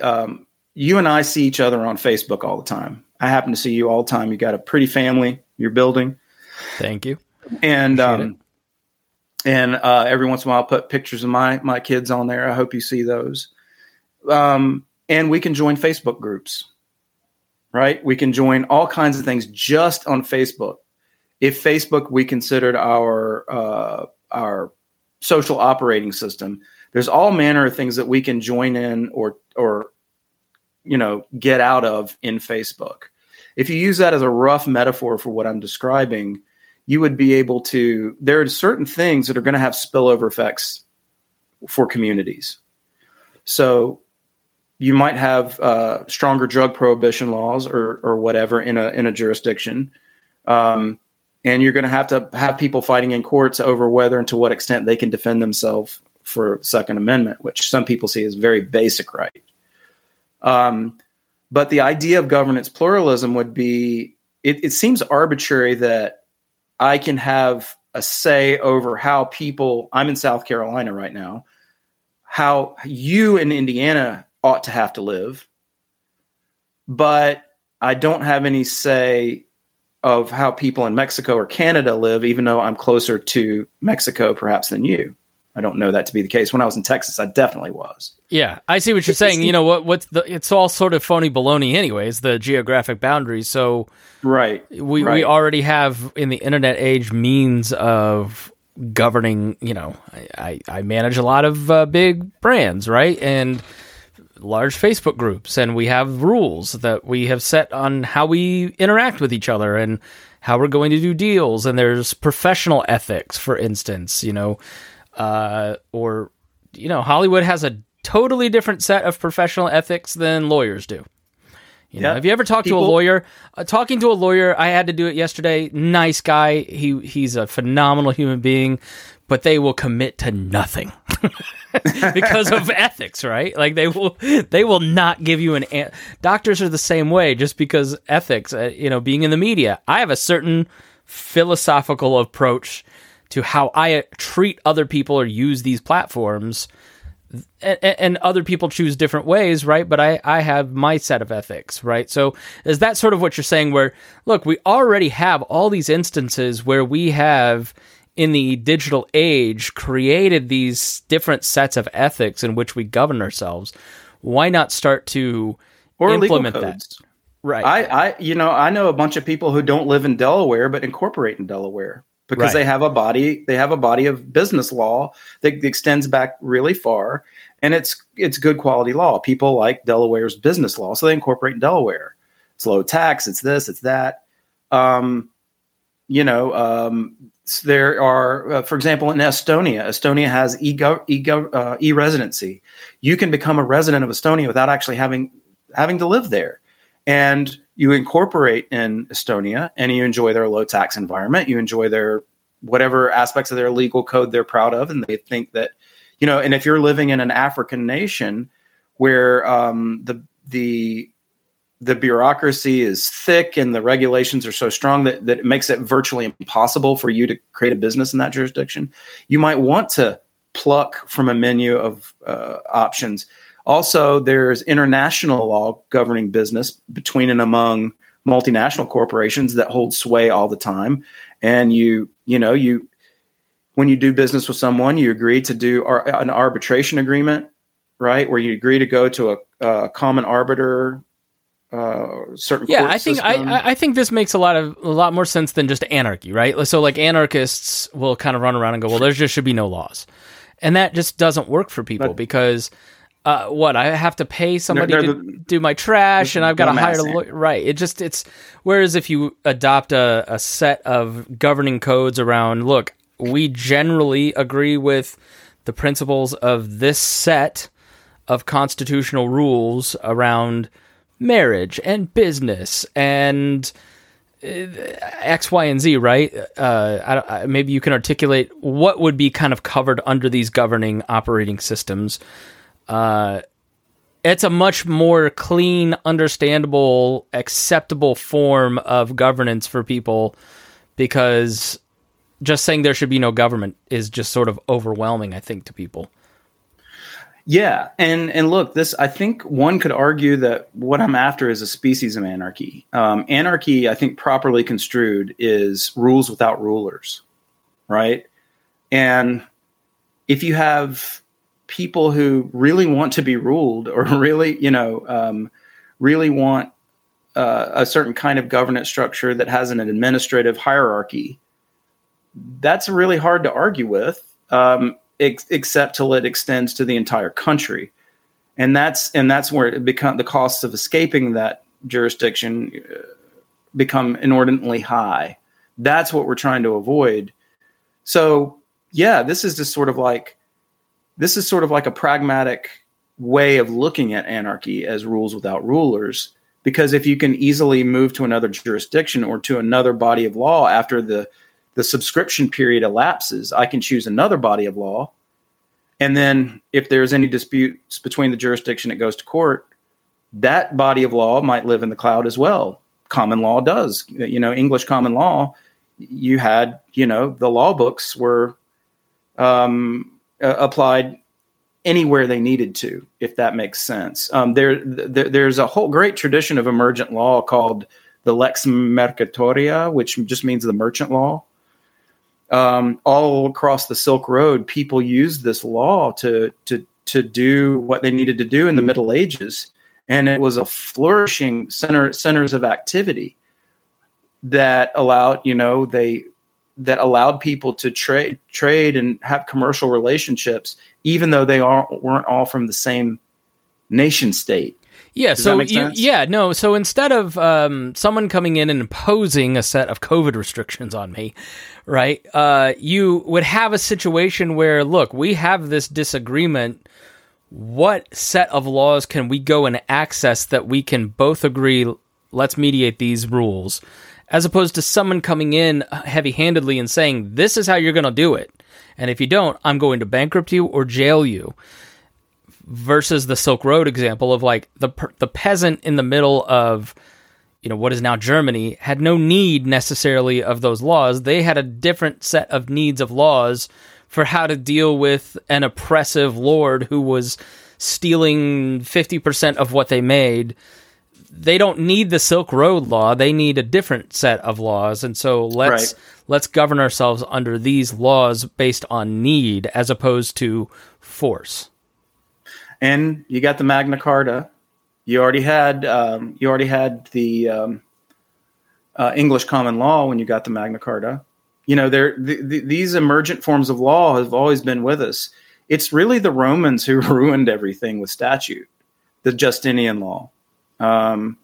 you and I see each other on Facebook all the time. I happen to see you all the time. You got a pretty family. you're building. Thank you. And um, and uh, every once in a while, I'll put pictures of my my kids on there. I hope you see those. Um, and we can join Facebook groups, right? We can join all kinds of things just on Facebook. If Facebook we considered our uh, our social operating system, there's all manner of things that we can join in or or you know get out of in Facebook. If you use that as a rough metaphor for what I'm describing, you would be able to there are certain things that are going to have spillover effects for communities. So you might have uh, stronger drug prohibition laws or or whatever in a in a jurisdiction. Um, and you're going to have to have people fighting in courts over whether and to what extent they can defend themselves for Second Amendment, which some people see as very basic right. Um, but the idea of governance pluralism would be it, it seems arbitrary that I can have a say over how people, I'm in South Carolina right now, how you in Indiana ought to have to live, but I don't have any say of how people in Mexico or Canada live, even though I'm closer to Mexico perhaps than you. I don't know that to be the case. When I was in Texas, I definitely was. Yeah, I see what you're saying. You know what? What's the? It's all sort of phony baloney, anyways. The geographic boundaries. So, right, we right. we already have in the internet age means of governing. You know, I I, I manage a lot of uh, big brands, right, and large Facebook groups, and we have rules that we have set on how we interact with each other and how we're going to do deals. And there's professional ethics, for instance. You know uh, or you know, Hollywood has a totally different set of professional ethics than lawyers do. You know, have you ever talked People, to a lawyer? Uh, talking to a lawyer, I had to do it yesterday. Nice guy. He he's a phenomenal human being, but they will commit to nothing [LAUGHS] because of [LAUGHS] ethics, right? Like they will they will not give you an, an doctors are the same way just because ethics, uh, you know, being in the media. I have a certain philosophical approach to how I treat other people or use these platforms. And, and, other people choose different ways, right? But I, I have my set of ethics, right? So is that sort of what you're saying? Where look, we already have all these instances where we have in the digital age created these different sets of ethics in which we govern ourselves. Why not start to or implement that? Right. I, I, you know, I know a bunch of people who don't live in Delaware but incorporate in Delaware because right. they have a body they have a body of business law that extends back really far and it's it's good quality law people like delaware's business law so they incorporate in delaware it's low tax it's this it's that um, you know um, there are uh, for example in estonia estonia has e-go, uh, e-residency. You can become a resident of estonia without actually having having to live there. And you incorporate in Estonia and you enjoy their low tax environment, you enjoy their whatever aspects of their legal code they're proud of, and they think that, you know, and if you're living in an African nation where um, the the the bureaucracy is thick and the regulations are so strong that, that it makes it virtually impossible for you to create a business in that jurisdiction, you might want to pluck from a menu of uh, options also, there's international law governing business between and among multinational corporations that hold sway all the time. And you, you know, you when you do business with someone, you agree to do ar- an arbitration agreement, right? Where you agree to go to a, a common arbiter uh, certain yeah i think I, I think this makes a lot of a lot more sense than just anarchy right so like anarchists will kind of run around and go well there just should be no laws and that just doesn't work for people but, because uh, what I have to pay somebody they're, they're to the, do my trash, and I've got to hire a lawyer. Right. It just it's whereas if you adopt a, a set of governing codes around, look, we generally agree with the principles of this set of constitutional rules around marriage and business and uh, X, Y, and Z, right? Uh, I, I, maybe you can articulate what would be kind of covered under these governing operating systems uh, it's a much more clean, understandable, acceptable form of governance for people because just saying there should be no government is just sort of overwhelming, I think, to people. Yeah, and and look, this I think one could argue that what I'm after is a species of anarchy. Um, anarchy, I think, properly construed, is rules without rulers, right? And if you have people who really want to be ruled, or [LAUGHS] really, you know, um, really want uh, a certain kind of governance structure that has an administrative hierarchy, that's really hard to argue with. Um, ex- except till it extends to the entire country. And that's and that's where it become the costs of escaping that jurisdiction uh, become inordinately high. That's what we're trying to avoid. So, yeah, this is just sort of like this is sort of like a pragmatic way of looking at anarchy as rules without rulers because if you can easily move to another jurisdiction or to another body of law after the the subscription period elapses, I can choose another body of law. And then if there's any disputes between the jurisdiction it goes to court, that body of law might live in the cloud as well. Common law does. You know, English common law, you had, you know, the law books were um, uh, applied anywhere they needed to, if that makes sense. Um, there, there, there's a whole great tradition of emergent law called the lex mercatoria, which just means the merchant law um, all across the Silk Road, people used this law to to to do what they needed to do in the Middle Ages, and it was a flourishing center centers of activity that allowed you know they that allowed people to trade trade and have commercial relationships, even though they are, weren't all from the same nation state. Yeah. Does so you, yeah, no. So instead of um, someone coming in and imposing a set of COVID restrictions on me, right? Uh, you would have a situation where, look, we have this disagreement. What set of laws can we go and access that we can both agree? Let's mediate these rules, as opposed to someone coming in heavy-handedly and saying, "This is how you're going to do it." And if you don't, I'm going to bankrupt you or jail you versus the Silk Road example of like the the peasant in the middle of you know what is now Germany had no need necessarily of those laws. They had a different set of needs of laws for how to deal with an oppressive lord who was stealing 50% of what they made. They don't need the Silk Road law. They need a different set of laws. And so let's right. let's govern ourselves under these laws based on need as opposed to force and you got the Magna Carta. You already had um, you already had the um, uh, English common law when you got the Magna Carta. You know, there the, the, these emergent forms of law have always been with us. It's really the Romans who [LAUGHS] ruined everything with statute, the Justinian law. Um,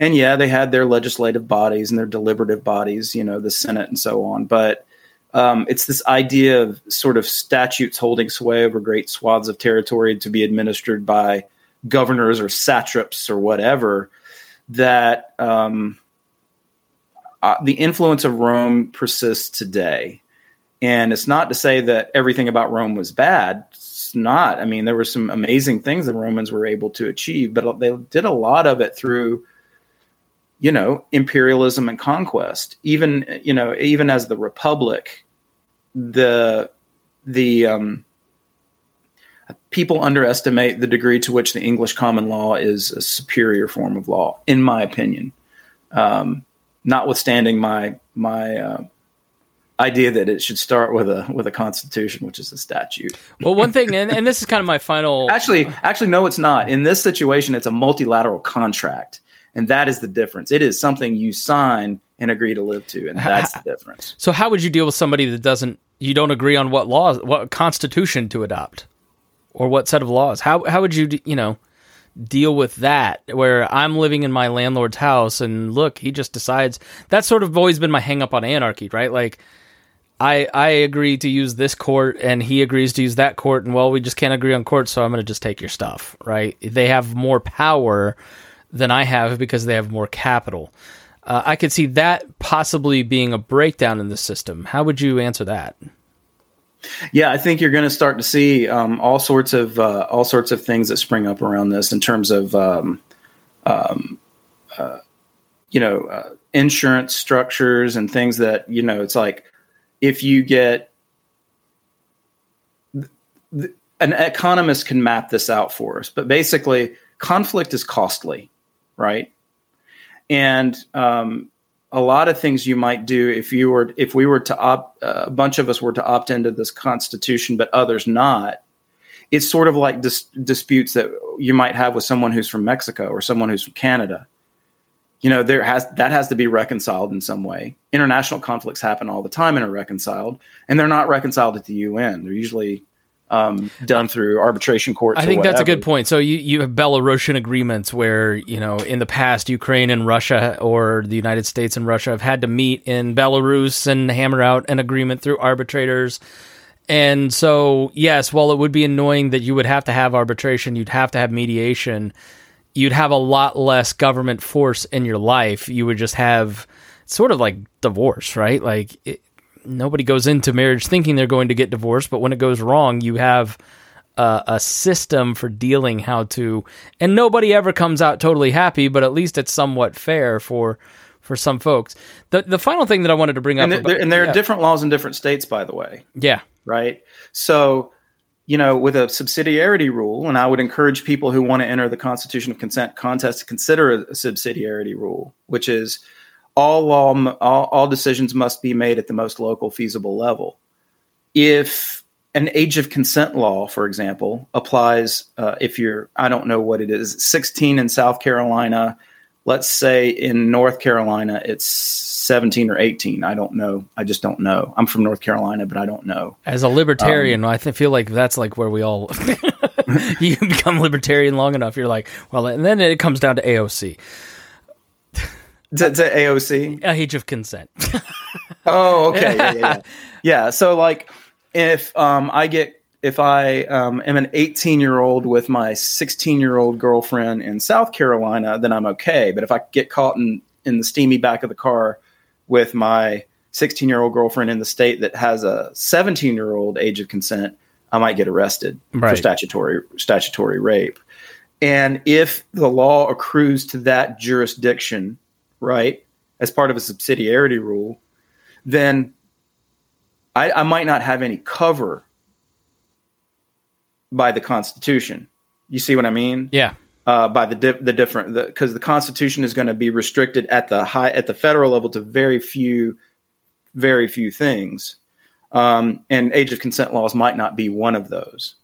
and yeah, they had their legislative bodies and their deliberative bodies, you know, the Senate and so on. But um, it's this idea of sort of statutes holding sway over great swaths of territory to be administered by governors or satraps or whatever that um, uh, the influence of Rome persists today. And it's not to say that everything about Rome was bad. It's not. I mean, there were some amazing things the Romans were able to achieve, but they did a lot of it through you know imperialism and conquest even you know even as the republic the the um, people underestimate the degree to which the english common law is a superior form of law in my opinion. Um, notwithstanding my my uh, idea that it should start with a with a constitution which is a statute. Well one thing and, and this is kind of my final [LAUGHS] actually actually no it's not. In this situation it's a multilateral contract and that is the difference. It is something you sign and agree to live to, and that's the [LAUGHS] difference. So, how would you deal with somebody that doesn't? You don't agree on what laws, what constitution to adopt, or what set of laws? How how would you you know deal with that? Where I'm living in my landlord's house, and look, he just decides. That's sort of always been my hangup on anarchy, right? Like. I, I agree to use this court and he agrees to use that court and well we just can't agree on court so I'm going to just take your stuff right they have more power than I have because they have more capital. Uh, I could see that possibly being a breakdown in the system. How would you answer that? Yeah, I think you're going to start to see um, all sorts of uh, all sorts of things that spring up around this in terms of um, um, uh, you know uh, insurance structures and things that you know it's like if you get an economist can map this out for us, but basically, conflict is costly, right? And um, a lot of things you might do if you were if we were to opt uh, a bunch of us were to opt into this constitution, but others not. It's sort of like dis- disputes that you might have with someone who's from Mexico or someone who's from Canada. You know, there has that has to be reconciled in some way. International conflicts happen all the time and are reconciled, and they're not reconciled at the UN. They're usually um, done through arbitration courts. I think that's a good point. So you, you have Belarusian agreements where, you know, in the past, Ukraine and Russia or the United States and Russia have had to meet in Belarus and hammer out an agreement through arbitrators. And so, yes, while it would be annoying that you would have to have arbitration, you'd have to have mediation, you'd have a lot less government force in your life. You would just have sort of like divorce, right? Like, it, nobody goes into marriage thinking they're going to get divorced, but when it goes wrong, you have a, a system for dealing how to, and nobody ever comes out totally happy, but at least it's somewhat fair for for some folks. The the final thing that I wanted to bring and up, there, about, and there yeah. are different laws in different states, by the way. Yeah. Right. So you know, with a subsidiarity rule, and I would encourage people who want to enter the Constitution of Consent contest to consider a subsidiarity rule, which is all law, all, all decisions must be made at the most local feasible level. If an age of consent law, for example, applies uh, if you're, I don't know what it is, 16 in South Carolina, let's say in North Carolina, it's 17 or 18. I don't know. I just don't know. I'm from North Carolina, but I don't know. As a libertarian, um, I th- feel like that's like where we all, [LAUGHS] you become libertarian long enough, you're like, well, and then it comes down to AOC to, to AOC? Age of consent. [LAUGHS] oh, okay. Yeah, yeah, yeah. yeah, so like if um, I get if I um, am an 18 year old with my 16 year old girlfriend in South Carolina, then I'm okay. But if I get caught in, in the steamy back of the car with my 16 year old girlfriend in the state that has a 17 year old age of consent, I might get arrested right. for statutory statutory rape. And if the law accrues to that jurisdiction, right, as part of a subsidiarity rule, then I, I might not have any cover by the Constitution. You see what I mean? Yeah. Uh, by the di- the different because the, the, Constitution is going to be restricted at the high at the federal level to very few, very few things, um, and age of consent laws might not be one of those.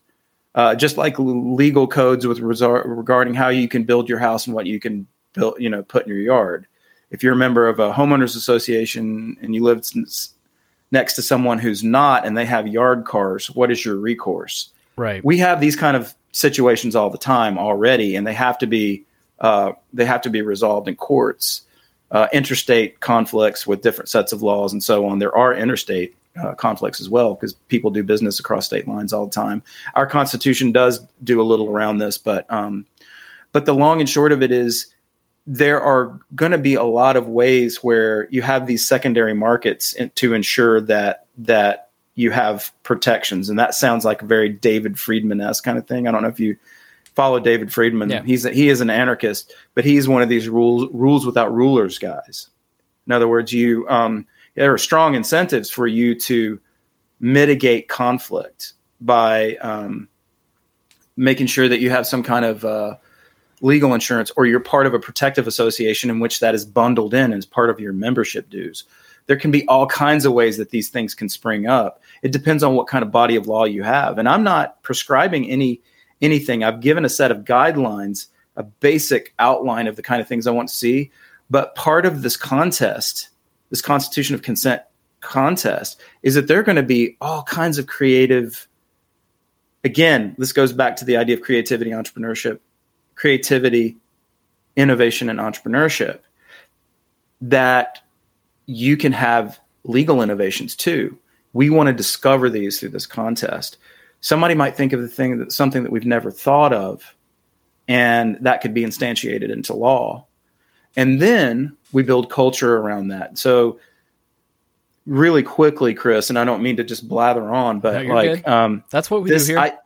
Uh, just like legal codes with resor- regarding how you can build your house and what you can build, you know, put in your yard if you're a member of a homeowners association and you live next to someone who's not and they have yard cars, what is your recourse? Right. We have these kind of situations all the time already, and they have to be uh, they have to be resolved in courts. Uh, interstate conflicts with different sets of laws and so on. There are interstate uh, conflicts as well because people do business across state lines all the time. Our Constitution does do a little around this, but um, but the long and short of it is there are going to be a lot of ways where you have these secondary markets to ensure that that you have protections, and that sounds like a very David Friedman esque kind of thing. I don't know if you follow David Friedman. Yeah. He's a, he is an anarchist, but he's one of these rules rules without rulers guys. In other words, you um, there are strong incentives for you to mitigate conflict by um, making sure that you have some kind of uh, legal insurance or you're part of a protective association in which that is bundled in as part of your membership dues. There can be all kinds of ways that these things can spring up. It depends on what kind of body of law you have. And I'm not prescribing any anything. I've given a set of guidelines, a basic outline of the kind of things I want to see. But part of this contest, this Constitution of Consent contest, is that there are going to be all kinds of creative. Again, this goes back to the idea of creativity, entrepreneurship, creativity, innovation, and entrepreneurship, that you can have legal innovations too. We want to discover these through this contest. Somebody might think of the thing that something that we've never thought of, and that could be instantiated into law. And then we build culture around that. So really quickly, Chris, and I don't mean to just blather on, but no, like um, that's what we this, do here. I,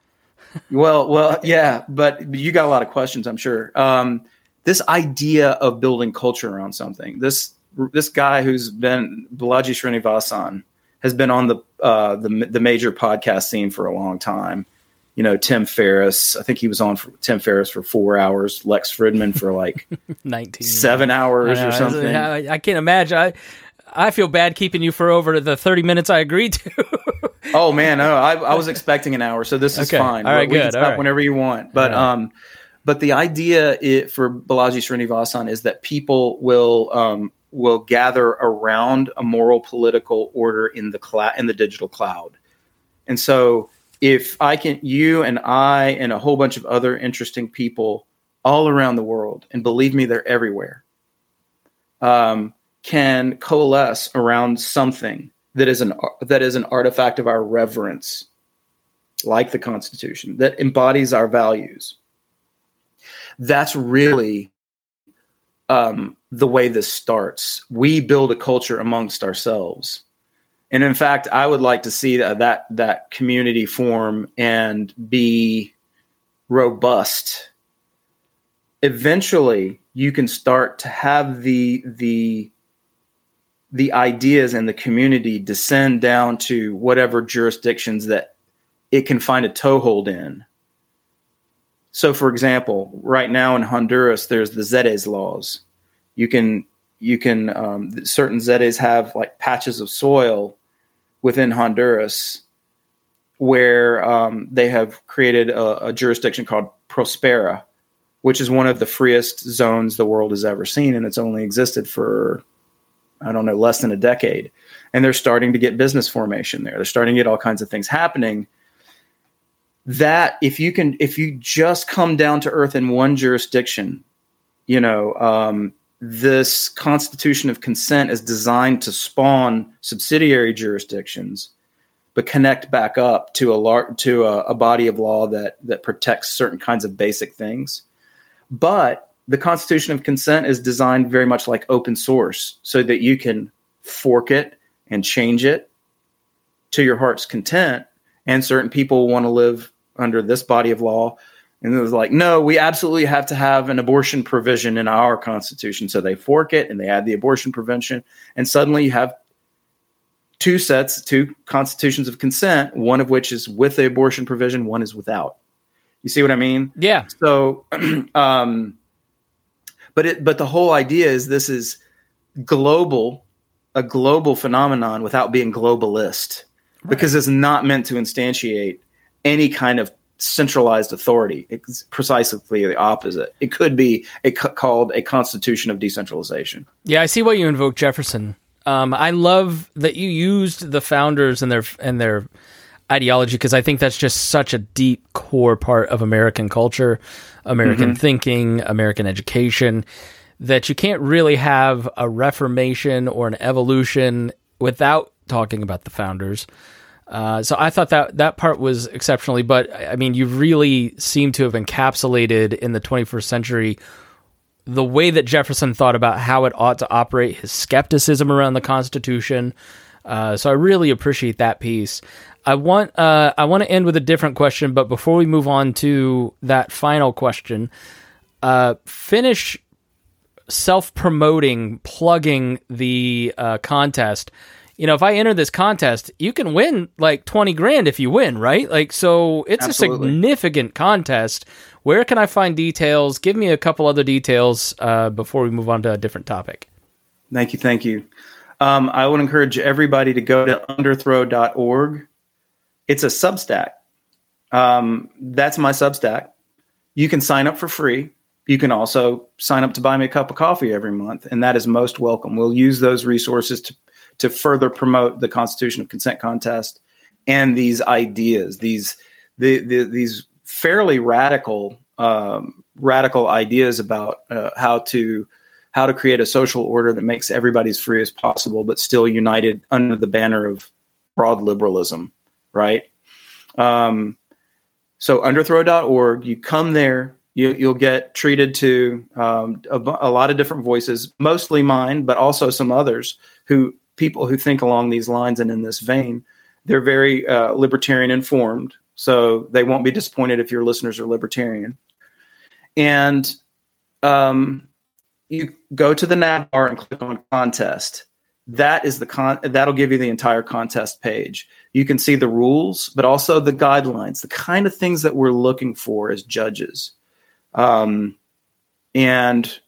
well, well, yeah, but you got a lot of questions, I'm sure. Um, this idea of building culture around something. This this guy who's been Balaji Srinivasan has been on the uh, the the major podcast scene for a long time. you know, Tim Ferriss. I think he was on for Tim Ferriss for four hours, Lex Fridman for like [LAUGHS] 19 seven hours know, or something. I, I can't imagine. I, I feel bad keeping you for over the 30 minutes I agreed to. [LAUGHS] oh man, no, I, I was expecting an hour, so this is Okay. fine. All right, we good. can stop right. whenever you want. But right. um, but the idea it, for Balaji Srinivasan is that people will um will gather around a moral political order in the cloud in the digital cloud, and so if I can, you and I and a whole bunch of other interesting people all around the world, and believe me, they're everywhere. Um, can coalesce around something that is an that is an artifact of our reverence, like the Constitution, that embodies our values. That's really um, the way this starts. We build a culture amongst ourselves, and in fact, I would like to see that that, that community form and be robust. Eventually, you can start to have the the the ideas and the community descend down to whatever jurisdictions that it can find a toehold in. So, for example, right now in Honduras, there's the ZEDES laws. You can you can um, certain ZEDES have like patches of soil within Honduras where um, they have created a, a jurisdiction called Prospera, which is one of the freest zones the world has ever seen, and it's only existed for I don't know, less than a decade. And they're starting to get business formation there. They're starting to get all kinds of things happening. That if you can, if you just come down to earth in one jurisdiction, you know, um, this constitution of consent is designed to spawn subsidiary jurisdictions, but connect back up to a lar- to a, a body of law that that protects certain kinds of basic things. But the Constitution of Consent is designed very much like open source so that you can fork it and change it to your heart's content. And certain people want to live under this body of law. And it was like, no, we absolutely have to have an abortion provision in our Constitution. So they fork it and they add the abortion prevention. And suddenly you have two sets, two constitutions of consent, one of which is with the abortion provision, one is without. You see what I mean? yeah. So, [CLEARS THROAT] um, but it, but the whole idea is this is global, a global phenomenon without being globalist, because it's not meant to instantiate any kind of centralized authority. It's precisely the opposite. It could be a, called a constitution of decentralization. Yeah, I see why you invoke Jefferson. Um, I love that you used the founders and their and their ideology because I think that's just such a deep core part of American culture, American thinking, American education that you can't really have a reformation or an evolution without talking about the founders. Uh, so I thought that that part was exceptionally, but I mean, you really seem to have encapsulated in the 21st century the way that Jefferson thought about how it ought to operate, his skepticism around the Constitution. Uh, so I really appreciate that piece. I want uh, I want to end with a different question, but before we move on to that final question, uh, finish self promoting, plugging the uh, contest. You know, if I enter this contest, you can win like 20 grand if you win, right? Like, so it's Absolutely. a significant contest. Where can I find details? Give me a couple other details uh, before we move on to a different topic. Thank you. Thank you. Um, I would encourage everybody to go to underthrow.org. It's a Substack. Um, that's my Substack. You can sign up for free. You can also sign up to buy me a cup of coffee every month, and that is most welcome. We'll use those resources to, to further promote the Constitution of Consent contest and these ideas, these the, the these fairly radical um, radical ideas about uh, how to how to create a social order that makes everybody as free as possible, but still united under the banner of broad liberalism, right? Um, so underthrow.org, you come there, you, you'll get treated to um, a, a lot of different voices, mostly mine, but also some others who people who think along these lines and in this vein. They're very uh, libertarian informed, so they won't be disappointed if your listeners are libertarian. And um, you go to the nav bar and click on contest. That is the con that'll give you the entire contest page. You can see the rules, but also the guidelines, the kind of things that we're looking for as judges. Um, and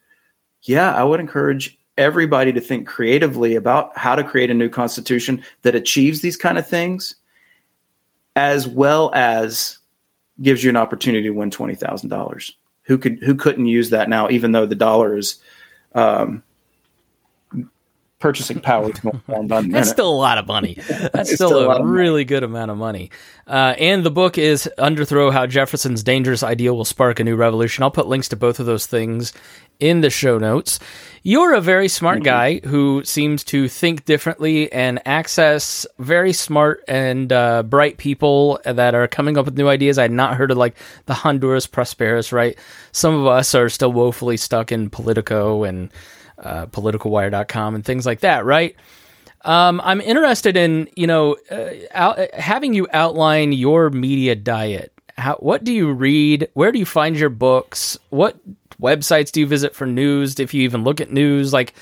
yeah, I would encourage everybody to think creatively about how to create a new constitution that achieves these kind of things, as well as gives you an opportunity to win twenty thousand dollars. Who could who couldn't use that now, even though the dollar is um, purchasing power That's still a lot of money. [LAUGHS] That's still, still, a, really good amount of money. Uh, and the book is Underthrow How Jefferson's Dangerous Idea Will Spark a New Revolution. I'll put links to both of those things in the show notes. You're a very smart guy who seems to think differently and access very smart and uh, bright people that are coming up with new ideas. I had not heard of like the Honduras Prospera, right? Some of us are still woefully stuck in Politico and uh, politicalwire.com and things like that, right? Um, I'm interested in you know uh, out, having you outline your media diet. How, what do you read? Where do you find your books? What websites do you visit for news? If you even look at news, like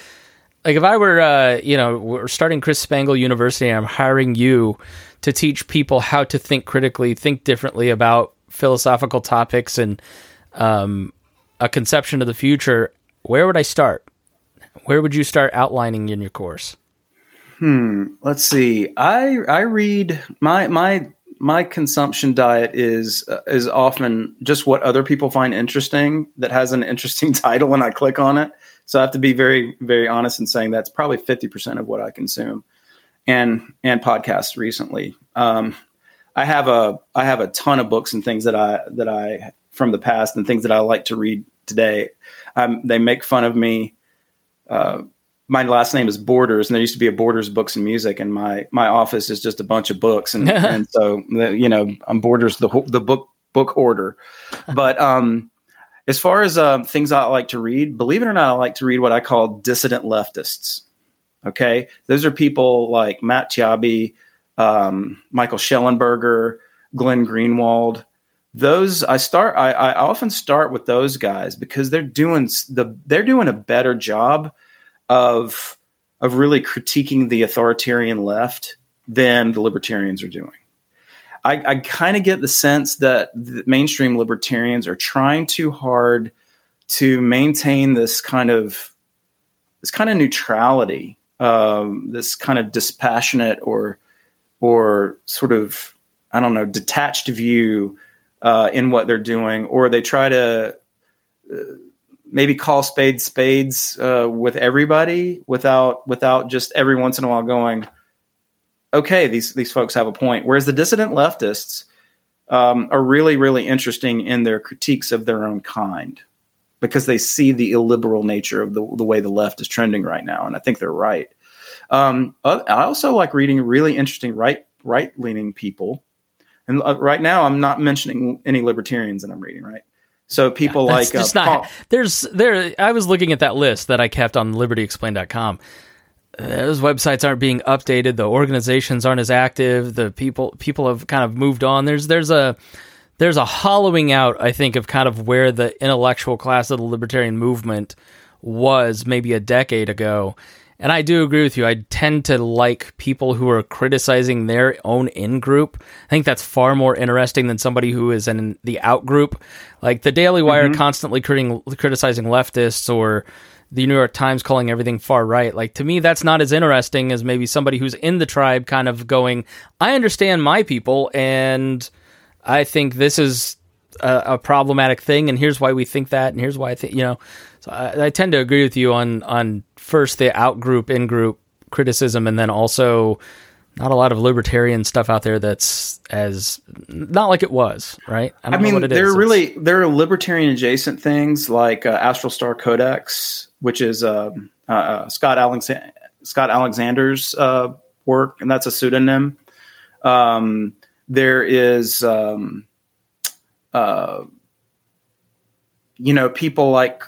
like if I were uh, you know we're starting Chris Spangle University, and I'm hiring you to teach people how to think critically, think differently about philosophical topics and um, a conception of the future. Where would I start? Where would you start outlining in your course? Hmm. Let's see. I I read my my my consumption diet is uh, is often just what other people find interesting that has an interesting [LAUGHS] title when I click on it. So I have to be very very honest in saying that's probably fifty percent of what I consume, and and podcasts recently. Um, I have a I have a ton of books and things that I that I from the past and things that I like to read today. Um, they make fun of me uh, my last name is Borders, and there used to be a Borders Books and Music, and my my office is just a bunch of books, and [LAUGHS] and so you know I'm Borders the the book book order, but um, as far as uh, things I like to read, believe it or not, I like to read what I call dissident leftists. Okay, those are people like Matt Taibbi, um, Michael Shellenberger, Glenn Greenwald. Those I start. I, I often start with those guys because they're doing the they're doing a better job of of really critiquing the authoritarian left than the libertarians are doing. I, I kind of get the sense that the mainstream libertarians are trying too hard to maintain this kind of this kind of neutrality, um, this kind of dispassionate or or sort of I don't know detached view uh, in what they're doing, or they try to uh, maybe call spades spades uh, with everybody without without just every once in a while going, okay, these these folks have a point. Whereas the dissident leftists um, are really really interesting in their critiques of their own kind because they see the illiberal nature of the the way the left is trending right now, and I think they're right. Um, I also like reading really interesting right right leaning people. And uh, right now, I'm not mentioning any libertarians that I'm reading. Right, so people yeah, like uh, not, Paul, there's there. I was looking at that list that I kept on LibertyExplained.com. Those websites aren't being updated. The organizations aren't as active. The people people have kind of moved on. There's there's a there's a hollowing out. I think of kind of where the intellectual class of the libertarian movement was maybe a decade ago. And I do agree with you. I tend to like people who are criticizing their own in group. I think that's far more interesting than somebody who is in the out group. Like the Daily Wire mm-hmm. constantly criticizing leftists or the New York Times calling everything far right. Like to me, that's not as interesting as maybe somebody who's in the tribe kind of going, I understand my people and I think this is a, a problematic thing and here's why we think that and here's why I think, you know, so I, I tend to agree with you on on first the out group in group criticism, and then also not a lot of libertarian stuff out there that's as not like it was, right? I, I mean, there are really there are libertarian adjacent things like uh, Astral Star Codex, which is um, uh, uh, Scott Alex- Scott Alexander's uh, work, and that's a pseudonym. Um, there is, um, uh, you know, people like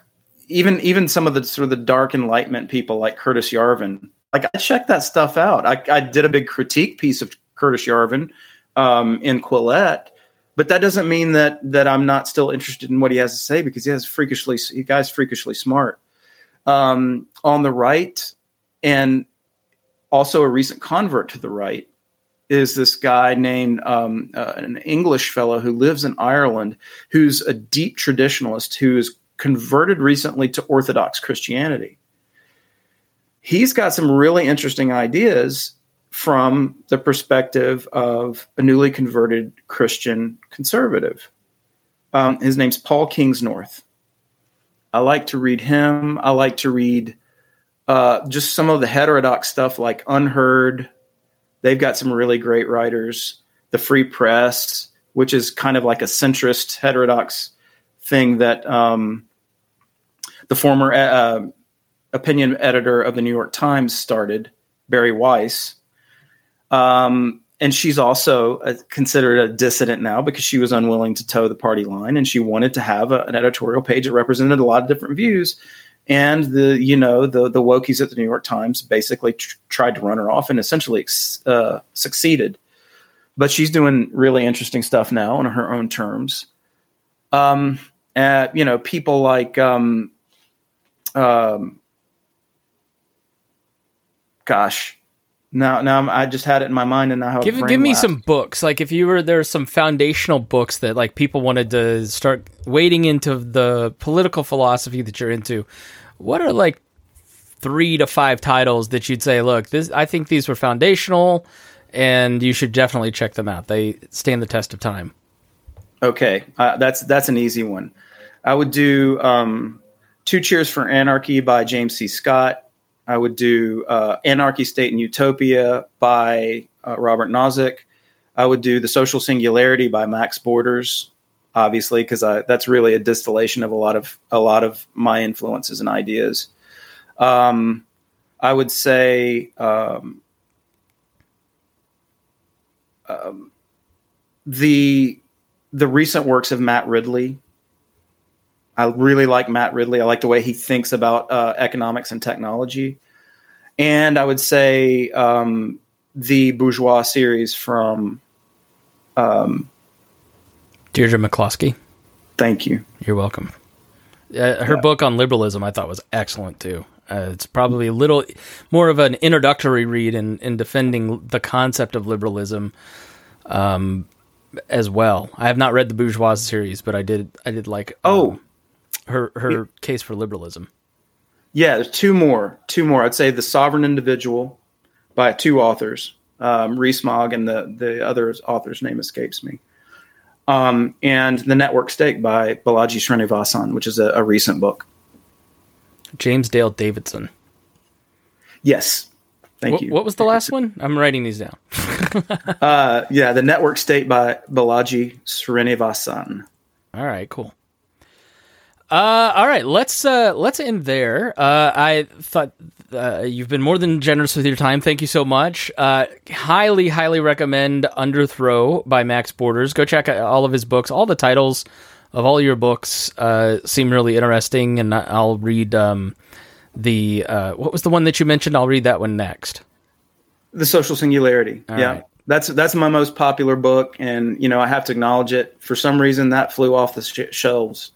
even even some of the sort of the dark enlightenment people like Curtis Yarvin, like I checked that stuff out. I, I did a big critique piece of Curtis Yarvin um, in Quillette, but that doesn't mean that that I'm not still interested in what he has to say because he has freakishly he guy's freakishly smart. Um, on the right, and also a recent convert to the right, is this guy named um, uh, an English fellow who lives in Ireland, who's a deep traditionalist who is converted recently to Orthodox Christianity. He's got some really interesting ideas from the perspective of a newly converted Christian conservative. Um, his name's Paul Kingsnorth. I like to read him. I like to read uh, just some of the heterodox stuff like UnHerd. They've got some really great writers. The Free Press, which is kind of like a centrist heterodox thing that um, the former uh, opinion editor of the New York Times started, Bari Weiss. Um, and she's also a, considered a dissident now because she was unwilling to toe the party line and she wanted to have a, an editorial page that represented a lot of different views. And the you know the the wokies at the new york times basically tr- tried to run her off and essentially uh, succeeded. But she's doing really interesting stuff now on her own terms. Um and, you know people like um um gosh now, now i just had it in my mind, and now give give me some books. Like if you were there's some foundational books that like people wanted to start wading into the political philosophy that you're into. What are like three to five titles that you'd say, look, this I think these were foundational, and you should definitely check them out. They stand the test of time. Okay, uh, that's that's an easy one. I would do um, Two Cheers for Anarchy by James C. Scott. I would do uh, Anarchy, State, and Utopia by uh, Robert Nozick. I would do The Social Singularity by Max Borders, obviously, because that's really a distillation of a lot of a lot of my influences and ideas. Um, I would say um, um, the the recent works of Matt Ridley I really like Matt Ridley. I like the way he thinks about uh, economics and technology. And I would say um, the Bourgeois series from um, Deirdre McCloskey. Thank you. You're welcome. Uh, her yeah. book on liberalism I thought was excellent too. Uh, it's probably a little more of an introductory read in, in defending the concept of liberalism um, as well. I have not read the Bourgeois series, but I did I did like um, oh her her case for liberalism. Yeah, there's two more. Two more. I'd say the Sovereign Individual by two authors, um, Rees-Mogg and the the other author's name escapes me. Um, and the Network State by Balaji Srinivasan, which is a, a recent book. James Dale Davidson. Yes, thank what, you. What was the last one? I'm writing these down. [LAUGHS] uh, yeah, the Network State by Balaji Srinivasan. All right, cool. Uh, all right, let's uh, let's end there. Uh, I thought uh, you've been more than generous with your time. Thank you so much. Uh, highly, highly recommend Underthrow by Max Borders. Go check out all of his books. All the titles of all your books uh, seem really interesting, and I'll read um, the uh, what was the one that you mentioned? I'll read that one next. The Social Singularity. All yeah. Right. That's that's my most popular book, and you know I have to acknowledge it. For some reason, that flew off the sh- shelves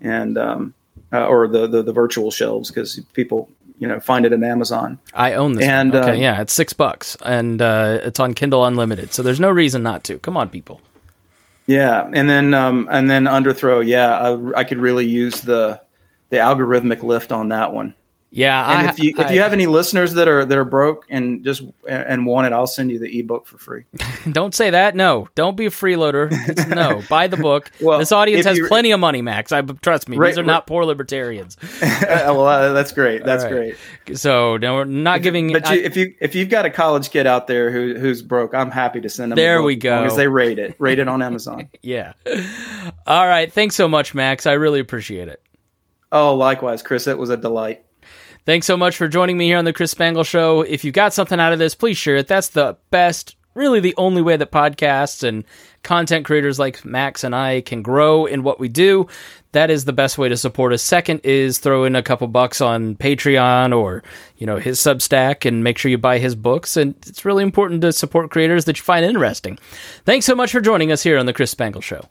and um, uh, or the, the, the virtual shelves because people you know find it in Amazon. I own this. And okay, uh, yeah, it's six bucks, and uh, it's on Kindle Unlimited, so there's no reason not to. Come on, people. Yeah, and then um, and then Underthrow. Yeah, I, I could really use the the algorithmic lift on that one. Yeah, and I, if you if I, you have any listeners that are that are broke and just and want it, I'll send you the ebook for free. [LAUGHS] don't say that. No, don't be a freeloader. no, buy the book. [LAUGHS] well, this audience has plenty of money, Max. I trust me. Right, These are right. not poor libertarians. [LAUGHS] well, uh, that's great. That's right. great. So no, we're not if, giving. But you, if you if you've got a college kid out there who who's broke, I'm happy to send them. There we go. Because they rate it, rate it on Amazon. yeah. All right. Thanks so much, Max. I really appreciate it. Oh, likewise, Chris. It was a delight. Thanks so much for joining me here on the Chris Spangle Show. If you got something out of this, please share it. That's the best, really the only way that podcasts and content creators like Max and I can grow in what we do. That is the best way to support us. Second is throw in a couple bucks on Patreon or, you know, his Substack and make sure you buy his books. And it's really important to support creators that you find interesting. Thanks so much for joining us here on the Chris Spangle Show.